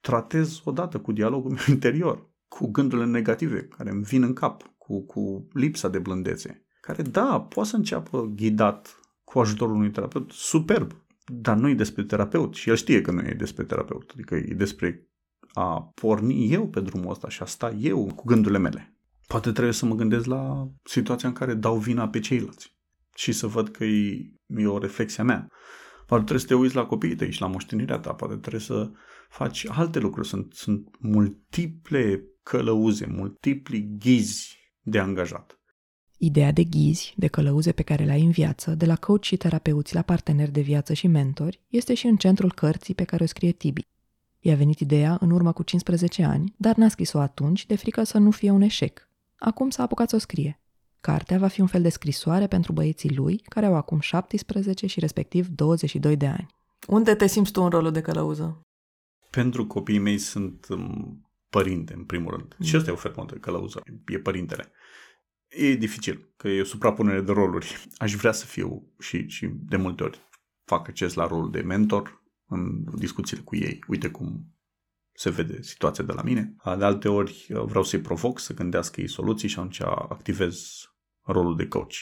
tratez odată cu dialogul meu interior, cu gândurile negative care îmi vin în cap, cu, cu lipsa de blândețe, care, da, poate să înceapă ghidat cu ajutorul unui terapeut, superb, dar nu e despre terapeut și el știe că nu e despre terapeut, adică e despre a porni eu pe drumul ăsta și a sta eu cu gândurile mele. Poate trebuie să mă gândesc la situația în care dau vina pe ceilalți și să văd că e, e o reflexia mea. Poate trebuie să te uiți la copiii tăi și la moștenirea ta, poate trebuie să faci alte lucruri. Sunt, sunt multiple călăuze, multipli ghizi de angajat. Ideea de ghizi, de călăuze pe care le ai în viață, de la coach și terapeuți la parteneri de viață și mentori, este și în centrul cărții pe care o scrie Tibi. I-a venit ideea în urmă cu 15 ani, dar n-a scris-o atunci de frică să nu fie un eșec. Acum s-a apucat să o scrie. Cartea va fi un fel de scrisoare pentru băieții lui, care au acum 17 și respectiv 22 de ani. Unde te simți tu în rolul de călăuză? Pentru copiii mei sunt um, părinte, în primul rând. Mm. Și ăsta e o fermă de călăuză, e părintele. E dificil, că e o suprapunere de roluri. Aș vrea să fiu și, și de multe ori fac acces la rolul de mentor în discuțiile cu ei. Uite cum se vede situația de la mine. De alte ori vreau să-i provoc să gândească ei soluții și atunci activez rolul de coach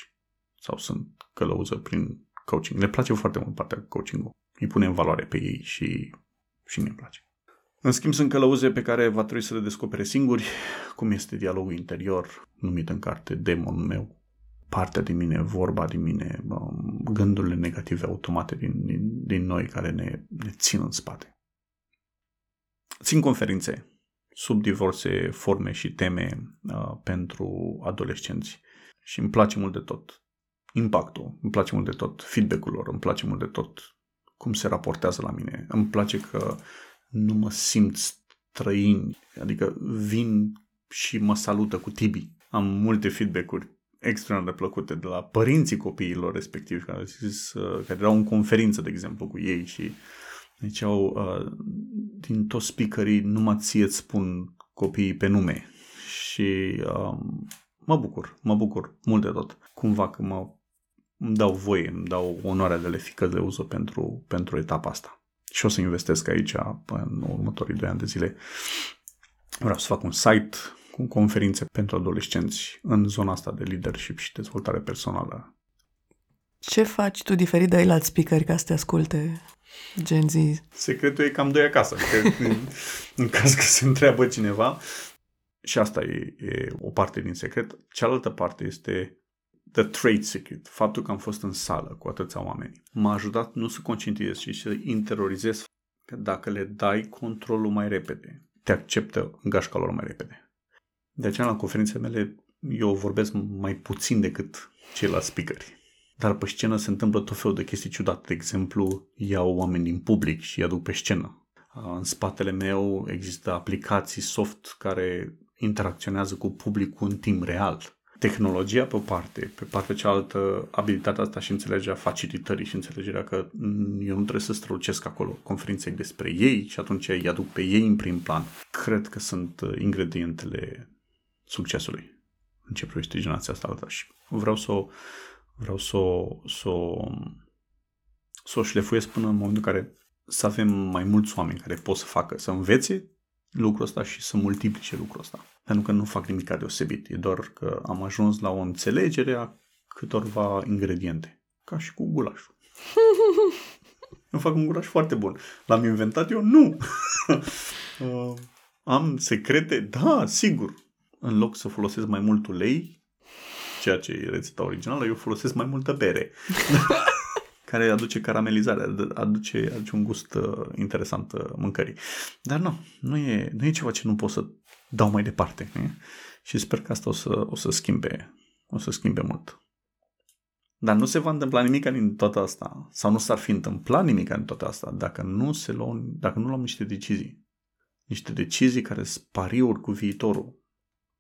sau sunt călăuză prin coaching. Le place foarte mult partea coaching-ul. Îi pune în valoare pe ei și, și mi-e place. În schimb, sunt călăuze pe care va trebui să le descopere singuri, cum este dialogul interior, numit în carte demonul meu, partea din mine, vorba din mine, um, gândurile negative automate din, din, din noi care ne, ne țin în spate. Țin conferințe sub diverse forme și teme uh, pentru adolescenți și îmi place mult de tot impactul, îmi place mult de tot feedback-ul lor, îmi place mult de tot cum se raportează la mine. Îmi place că nu mă simt străini, adică vin și mă salută cu Tibi. Am multe feedback-uri extrem de plăcute de la părinții copiilor respectivi care, zis, uh, care erau în conferință, de exemplu, cu ei și ziceau uh, din toți speakerii numai ție îți spun copiii pe nume și uh, mă bucur, mă bucur mult de tot. Cumva că mă îmi dau voie, îmi dau onoarea de le fi călăuză pentru, pentru etapa asta. Și o să investesc aici în următorii doi ani de zile. Vreau să fac un site cu conferințe pentru adolescenți în zona asta de leadership și dezvoltare personală. Ce faci tu diferit de alți speaker ca să te asculte Gen Z? Secretul e cam doi acasă. Că în, în caz că se întreabă cineva, și asta e, e o parte din secret. Cealaltă parte este the trade secret, faptul că am fost în sală cu atâția oameni. M-a ajutat nu să concentrez, ci să interiorizez că dacă le dai controlul mai repede, te acceptă în gașca lor mai repede. De aceea, la conferințele mele, eu vorbesc mai puțin decât ceilalți speakeri. Dar pe scenă se întâmplă tot felul de chestii ciudate. De exemplu, iau oameni din public și îi aduc pe scenă. În spatele meu există aplicații soft care interacționează cu publicul în timp real. Tehnologia pe o parte, pe partea cealaltă abilitatea asta și înțelegerea facilitării și înțelegerea că eu nu trebuie să strălucesc acolo conferințe despre ei și atunci îi aduc pe ei în prim plan. Cred că sunt ingredientele succesului în ce privește generația asta alta și vreau să o, vreau să o, să o, să o șlefuiesc până în momentul în care să avem mai mulți oameni care pot să facă, să învețe lucrul ăsta și să multiplice lucrul ăsta. Pentru că nu fac nimic deosebit, e doar că am ajuns la o înțelegere a câtorva ingrediente. Ca și cu gulașul. Eu fac un gulaș foarte bun. L-am inventat eu? Nu! uh, am secrete? Da, sigur în loc să folosesc mai mult ulei, ceea ce e rețeta originală, eu folosesc mai multă bere. care aduce caramelizare, aduce, aduce un gust uh, interesant uh, mâncării. Dar nu, nu e, nu e ceva ce nu pot să dau mai departe. Ne? Și sper că asta o să, o să schimbe, o să schimbe mult. Dar nu se va întâmpla nimic din toată asta, sau nu s-ar fi întâmplat nimic din toată asta, dacă nu, se luau, dacă nu luăm niște decizii. Niște decizii care sunt pariuri cu viitorul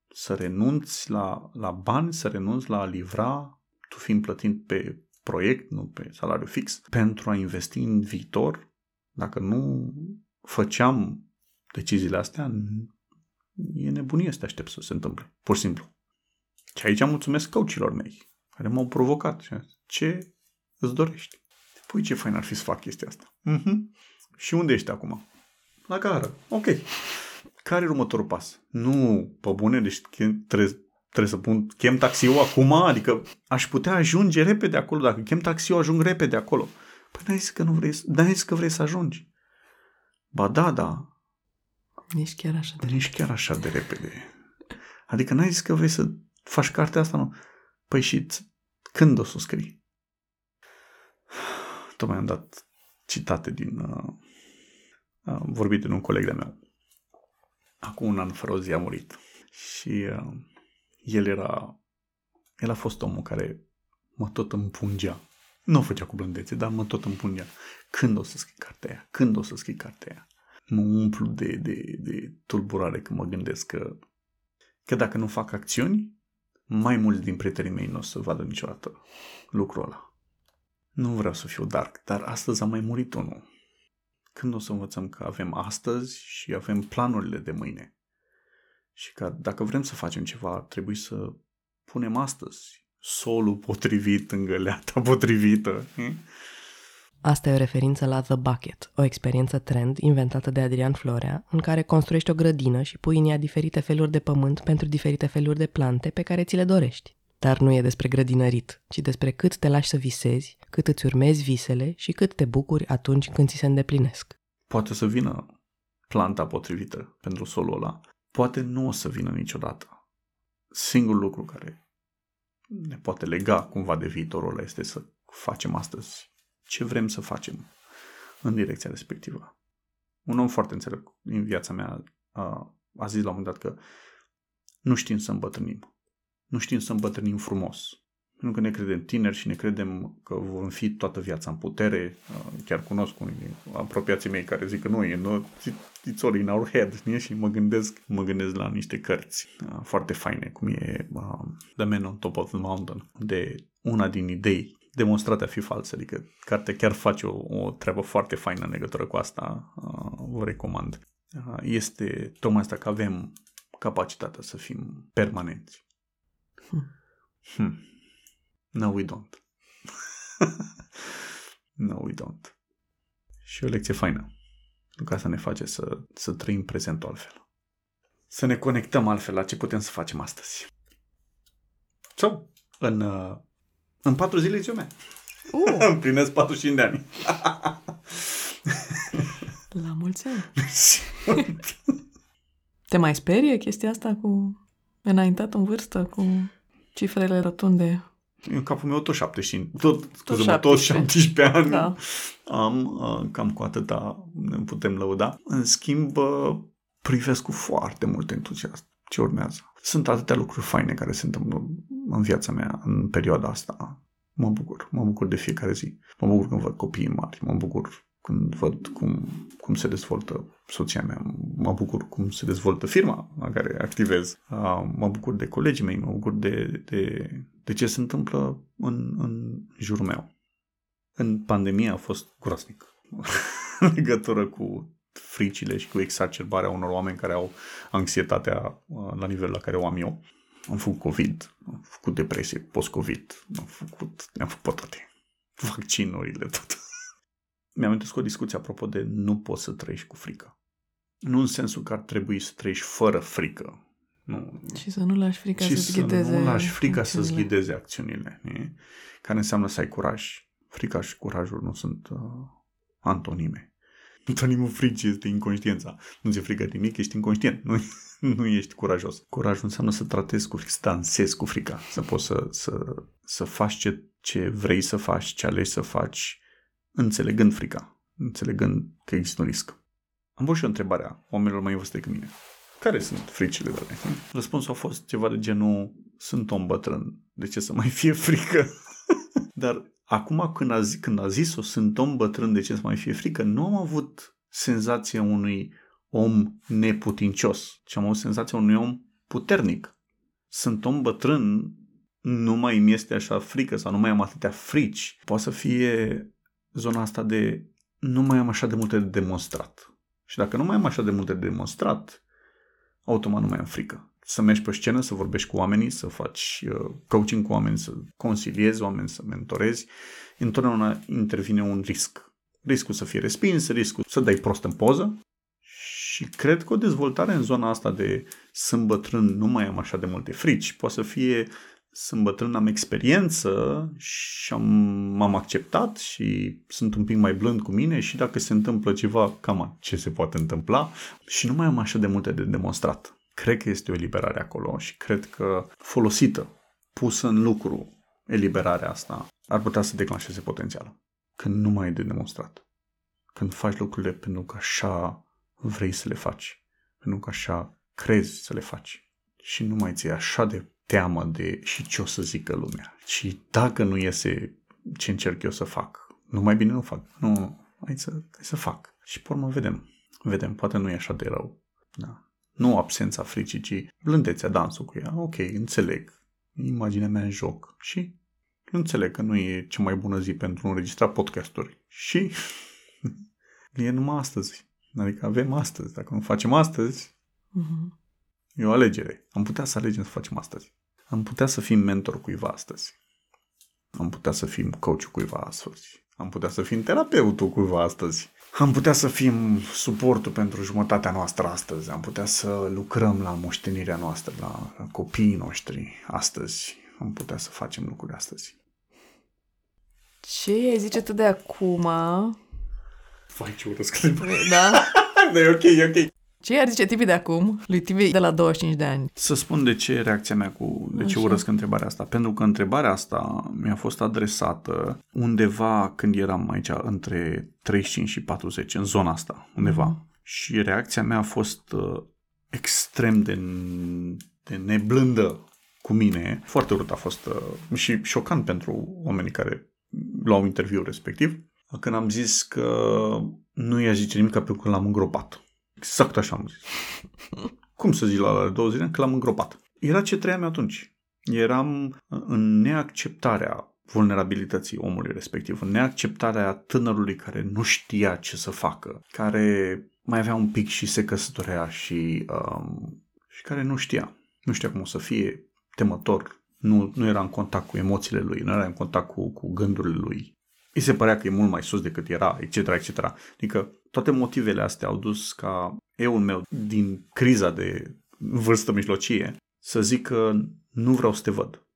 să renunți la, la bani, să renunți la a livra, tu fiind plătit pe proiect, nu pe salariu fix, pentru a investi în viitor. Dacă nu făceam deciziile astea, e nebunie să te aștept să se întâmple. Pur și simplu. Și aici mulțumesc coachilor mei, care m-au provocat. Ce îți dorești? Păi ce fain ar fi să fac chestia asta. Mm-hmm. Și unde ești acum? La gară. Ok care e următorul pas? Nu, pe bune, deci trebuie, trebuie să pun, chem taxiul acum, adică aș putea ajunge repede acolo, dacă chem taxiul ajung repede acolo. Păi n-ai zis că nu vrei, n-ai zis că vrei să ajungi. Ba da, da. Nici chiar așa de Nici chiar așa de repede. Adică n-ai zis că vrei să faci cartea asta, nu? Păi și când o să o scrii? Tocmai am dat citate din... Uh, uh, vorbit de un coleg de meu acum un an fără o zi a murit. Și uh, el era, el a fost omul care mă tot împungea. Nu o făcea cu blândețe, dar mă tot împungea. Când o să scrii cartea aia? Când o să scrii cartea aia? Mă umplu de, de, de tulburare când mă gândesc că, că dacă nu fac acțiuni, mai mulți din prietenii mei nu o să vadă niciodată lucrul ăla. Nu vreau să fiu dark, dar astăzi a mai murit unul când o să învățăm că avem astăzi și avem planurile de mâine? Și că dacă vrem să facem ceva, ar trebui să punem astăzi solul potrivit în găleata potrivită. Asta e o referință la The Bucket, o experiență trend inventată de Adrian Florea, în care construiești o grădină și pui în ea diferite feluri de pământ pentru diferite feluri de plante pe care ți le dorești. Dar nu e despre grădinărit, ci despre cât te lași să visezi, cât îți urmezi visele și cât te bucuri atunci când ți se îndeplinesc. Poate să vină planta potrivită pentru solul ăla, poate nu o să vină niciodată. Singurul lucru care ne poate lega cumva de viitorul ăla este să facem astăzi ce vrem să facem în direcția respectivă. Un om foarte înțelept în viața mea a, a zis la un moment dat că nu știm să îmbătrânim. Nu știm să îmbătrânim frumos. Nu că ne credem tineri și ne credem că vom fi toată viața în putere. Chiar cunosc unii apropiații mei care zic că nu e, no, it's all in our head. Nie? Și mă gândesc, mă gândesc la niște cărți foarte faine, cum e uh, The Man on Top of the Mountain, de una din idei demonstrate a fi false, adică cartea chiar face o, o treabă foarte faină în legătură cu asta, uh, vă recomand. Uh, este tocmai asta că avem capacitatea să fim permanenți. Hmm. Hmm. No, we don't. no, we don't. Și o lecție faină. Pentru că asta ne face să, să trăim prezentul altfel. Să ne conectăm altfel la ce putem să facem astăzi. Sau în, uh, în patru zile ziua mea. Uh. Împlinesc 45 de ani. la mulți ani. Te mai sperie chestia asta cu înaintat în vârstă, cu cifrele rotunde? În capul meu tot 75, tot, tot, 17. tot 17 ani da. am, uh, cam cu atâta ne putem lăuda. În schimb, uh, privesc cu foarte mult entuziasm ce urmează. Sunt atâtea lucruri faine care se întâmplă în viața mea în perioada asta. Mă bucur, mă bucur de fiecare zi. Mă bucur când văd copiii mari, mă bucur când văd cum, cum se dezvoltă soția mea, mă bucur cum se dezvoltă firma la care activez, mă bucur de colegii mei, mă bucur de, de, de ce se întâmplă în, în jurul meu. În pandemie a fost groaznic în legătură cu fricile și cu exacerbarea unor oameni care au anxietatea la nivelul la care o am eu. Am făcut COVID, am făcut depresie post-COVID, am făcut, am făcut toate. Vaccinurile, tot mi-am întâlnit o discuție apropo de nu poți să trăiești cu frică. Nu în sensul că ar trebui să trăiești fără frică. Nu. Și să nu lași frica să-ți ghideze nu lași frica să-ți ghideze acțiunile. Nie? Care înseamnă să ai curaj. Frica și curajul nu sunt uh, antonime. Antonimul fricii este inconștiența. Nu ți-e frică de nimic, ești inconștient. Nu, nu ești curajos. Curajul înseamnă să tratezi cu frică, să dansezi cu frica. Să poți să, să, să faci ce, ce vrei să faci, ce alegi să faci înțelegând frica, înțelegând că există un risc. Am văzut și o întrebare a oamenilor mai vârstă decât mine. Care sunt fricile tale? Răspunsul a fost ceva de genul, sunt om bătrân, de ce să mai fie frică? Dar acum când a, zis, când a zis-o, sunt om bătrân, de ce să mai fie frică, nu am avut senzația unui om neputincios, ci am avut senzația unui om puternic. Sunt om bătrân, nu mai mi este așa frică sau nu mai am atâtea frici. Poate să fie zona asta de nu mai am așa de multe de demonstrat. Și dacă nu mai am așa de multe de demonstrat, automat nu mai am frică. Să mergi pe scenă, să vorbești cu oamenii, să faci uh, coaching cu oameni, să consiliezi oameni, să mentorezi, întotdeauna intervine un risc. Riscul să fie respins, riscul să dai prost în poză și cred că o dezvoltare în zona asta de sunt bătrân, nu mai am așa de multe frici, poate să fie sunt bătrân, am experiență și am, m-am acceptat și sunt un pic mai blând cu mine și dacă se întâmplă ceva, cam ce se poate întâmpla și nu mai am așa de multe de demonstrat. Cred că este o eliberare acolo și cred că folosită, pusă în lucru, eliberarea asta ar putea să declanșeze potențialul. Când nu mai e de demonstrat. Când faci lucrurile pentru că așa vrei să le faci. Pentru că așa crezi să le faci. Și nu mai ți așa de teamă de și ce o să zică lumea. Și dacă nu iese ce încerc eu să fac, nu mai bine nu fac. Nu, hai să, hai să fac. Și pe urmă vedem. Vedem, poate nu e așa de rău. Da. Nu absența fricii, ci blândețea, dansul cu ea. Ok, înțeleg. Imaginea mea în joc. Și înțeleg că nu e cea mai bună zi pentru înregistra podcasturi. Și e numai astăzi. Adică avem astăzi. Dacă nu facem astăzi, uh-huh. e o alegere. Am putea să alegem să facem astăzi. Am putea să fim mentor cuiva astăzi. Am putea să fim coach cuiva astăzi. Am putea să fim terapeutul cuiva astăzi. Am putea să fim suportul pentru jumătatea noastră astăzi. Am putea să lucrăm la moștenirea noastră, la copiii noștri astăzi. Am putea să facem lucruri astăzi. Ce ai zice tu de acum? Vai, ce urăsc Da? e ok, e ok. Ce i-ar zice Tibi de acum, lui Tibi de la 25 de ani? Să spun de ce reacția mea cu, de ce Așa. urăsc întrebarea asta. Pentru că întrebarea asta mi-a fost adresată undeva când eram aici între 35 și 40, în zona asta, undeva. Mhm. Și reacția mea a fost uh, extrem de, de neblândă cu mine. Foarte urât a fost uh, și șocant pentru oamenii care luau interviul respectiv. Când am zis că nu i-a zice nimic pentru că l-am îngropat. Exact așa am zis. Cum să zic la la două zile? Că l-am îngropat. Era ce trăiam eu atunci. Eram în neacceptarea vulnerabilității omului respectiv, în neacceptarea tânărului care nu știa ce să facă, care mai avea un pic și se căsătorea și, um, și care nu știa. Nu știa cum o să fie, temător, nu, nu era în contact cu emoțiile lui, nu era în contact cu, cu gândurile lui. Îi se părea că e mult mai sus decât era, etc., etc. Adică toate motivele astea au dus ca eul meu din criza de vârstă mijlocie să zic că nu vreau să te văd.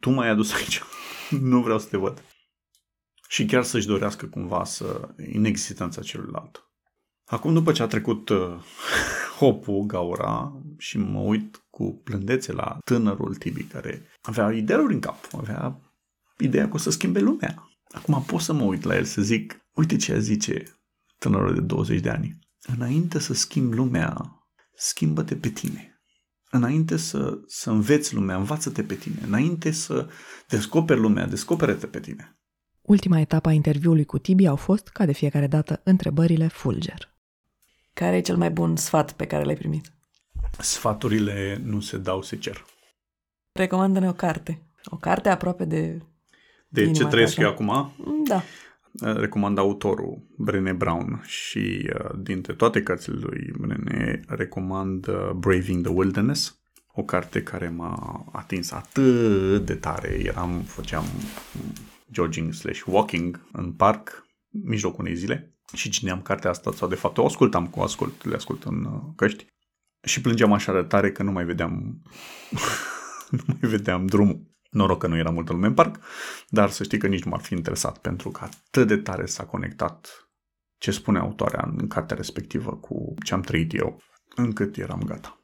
Tu m-ai adus aici. nu vreau să te văd. Și chiar să-și dorească cumva să inexistența celuilalt. Acum, după ce a trecut uh, hopul, gaura, și mă uit cu plândețe la tânărul Tibi, care avea idealuri în cap, avea ideea că o să schimbe lumea. Acum pot să mă uit la el să zic, uite ce zice tânărul de 20 de ani. Înainte să schimbi lumea, schimbă-te pe tine. Înainte să, să înveți lumea, învață-te pe tine. Înainte să descoperi lumea, descoperă-te pe tine. Ultima etapă a interviului cu Tibi au fost, ca de fiecare dată, întrebările fulger. Care e cel mai bun sfat pe care l-ai primit? Sfaturile nu se dau, se cer. Recomandă-ne o carte. O carte aproape de... De Inima ce ta, trăiesc așa. eu acum, Da. recomand autorul Brené Brown și uh, dintre toate cărțile lui Brené recomand uh, Braving the Wilderness, o carte care m-a atins atât de tare. Eram, făceam jogging slash walking în parc, mijlocul unei zile și cineam cartea asta, sau de fapt o ascultam cu ascult, le ascult în uh, căști și plângeam așa de tare că nu mai vedeam nu mai vedeam drumul. Noroc că nu era multă lume în parc, dar să știi că nici nu m-ar fi interesat, pentru că atât de tare s-a conectat ce spune autoarea în cartea respectivă cu ce am trăit eu, încât eram gata.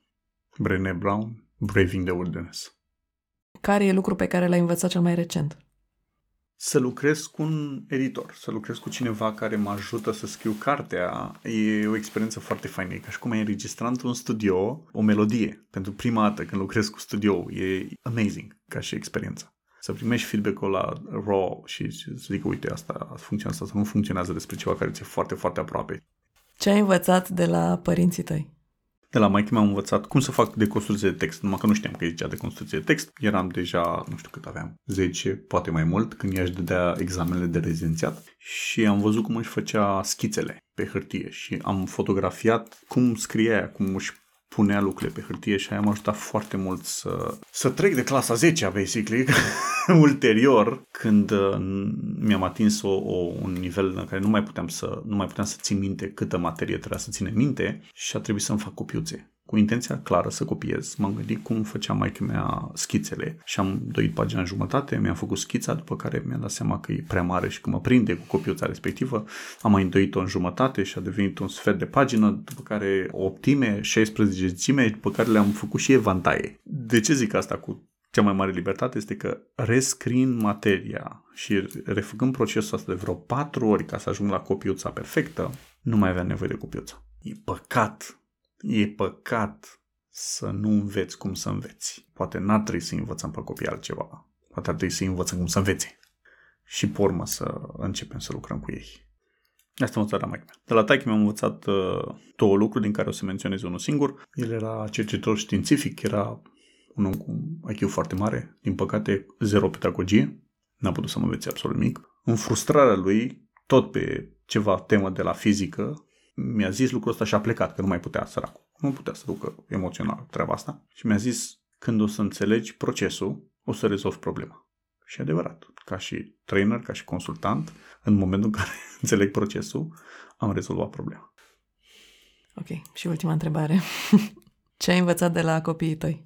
Brené Brown, Braving the Wilderness. Care e lucru pe care l-ai învățat cel mai recent? Să lucrez cu un editor, să lucrez cu cineva care mă ajută să scriu cartea, e o experiență foarte faină. E ca și cum ai înregistrat într-un studio o melodie. Pentru prima dată când lucrez cu studio, e amazing ca și experiență. Să primești feedback-ul la raw și să zic, uite, asta funcționează, asta nu funcționează despre ceva care ți-e foarte, foarte aproape. Ce ai învățat de la părinții tăi? De la maică mi-am învățat cum să fac deconstrucție de text, numai că nu știam că zicea deconstrucție de text. Eram deja, nu știu cât aveam, 10, poate mai mult, când ea își dădea examenele de rezidențiat și am văzut cum își făcea schițele pe hârtie și am fotografiat cum scria ea, cum își punea lucrurile pe hârtie și aia m-a ajutat foarte mult să, să trec de clasa 10 basically, ulterior, când uh, mi-am atins o, o, un nivel în care nu mai puteam să nu mai puteam să țin minte câtă materie trebuia să ține minte și a trebuit să-mi fac copiuțe. Cu intenția clară să copiez. M-am gândit cum făcea maică mea schițele și am doit pagina în jumătate, mi-am făcut schița, după care mi-am dat seama că e prea mare și că mă prinde cu copiuța respectivă. Am mai îndoit-o în jumătate și a devenit un sfert de pagină, după care o optime, 16 zicime, după care le-am făcut și evantaie. De ce zic asta cu cea mai mare libertate este că rescriind materia și refăcând procesul ăsta de vreo patru ori ca să ajung la copiuța perfectă, nu mai avea nevoie de copiuță. E păcat, e păcat să nu înveți cum să înveți. Poate n-ar trebui să învățăm pe copii altceva. Poate ar trebui să învățăm cum să învețe. Și pe urmă să începem să lucrăm cu ei. Asta mă la mai De la taică mi-am învățat uh, două lucruri din care o să menționez unul singur. El era cercetător științific, era un om cu IQ foarte mare, din păcate zero pedagogie, n-a putut să mă învețe absolut nimic. În frustrarea lui, tot pe ceva temă de la fizică, mi-a zis lucrul ăsta și a plecat, că nu mai putea săracul. Nu putea să ducă emoțional treaba asta. Și mi-a zis, când o să înțelegi procesul, o să rezolvi problema. Și e adevărat, ca și trainer, ca și consultant, în momentul în care înțeleg procesul, am rezolvat problema. Ok, și ultima întrebare. Ce ai învățat de la copiii tăi?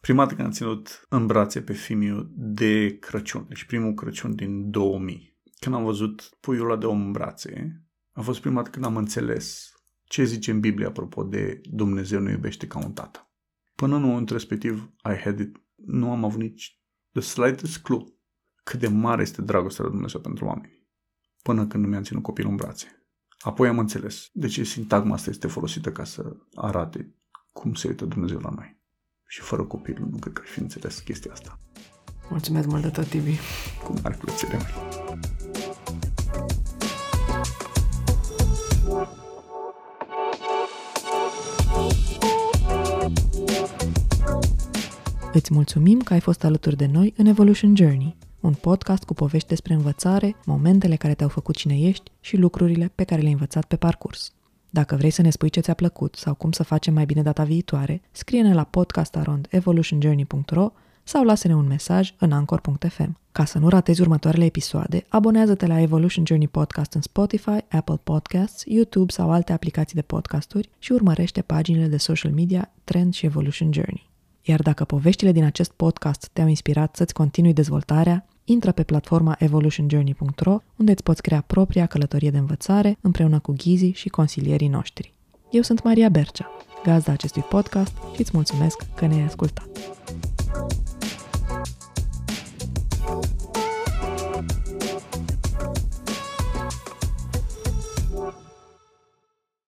Prima dată când am ținut în brațe pe Fimiu de Crăciun, deci primul Crăciun din 2000. Când am văzut puiul ăla de om în brațe, a fost prima dată când am înțeles ce zice în Biblie apropo de Dumnezeu nu iubește ca un tată. Până în momentul respectiv, I had it, nu am avut nici the slightest clue cât de mare este dragostea lui Dumnezeu pentru oameni. Până când mi-am ținut copilul în brațe. Apoi am înțeles de ce sintagma asta este folosită ca să arate cum se uită Dumnezeu la noi. Și fără copilul nu cred că aș fi înțeles chestia asta. Mulțumesc mult de tot, Tibi. Cu mare plăcere. Îți mulțumim că ai fost alături de noi în Evolution Journey, un podcast cu povești despre învățare, momentele care te-au făcut cine ești și lucrurile pe care le-ai învățat pe parcurs. Dacă vrei să ne spui ce ți-a plăcut sau cum să facem mai bine data viitoare, scrie-ne la podcastarondevolutionjourney.ro sau lasă-ne un mesaj în anchor.fm. Ca să nu ratezi următoarele episoade, abonează-te la Evolution Journey Podcast în Spotify, Apple Podcasts, YouTube sau alte aplicații de podcasturi și urmărește paginile de social media Trend și Evolution Journey. Iar dacă poveștile din acest podcast te-au inspirat să-ți continui dezvoltarea, intră pe platforma evolutionjourney.ro unde îți poți crea propria călătorie de învățare împreună cu ghizii și consilierii noștri. Eu sunt Maria Bercea, gazda acestui podcast și îți mulțumesc că ne-ai ascultat.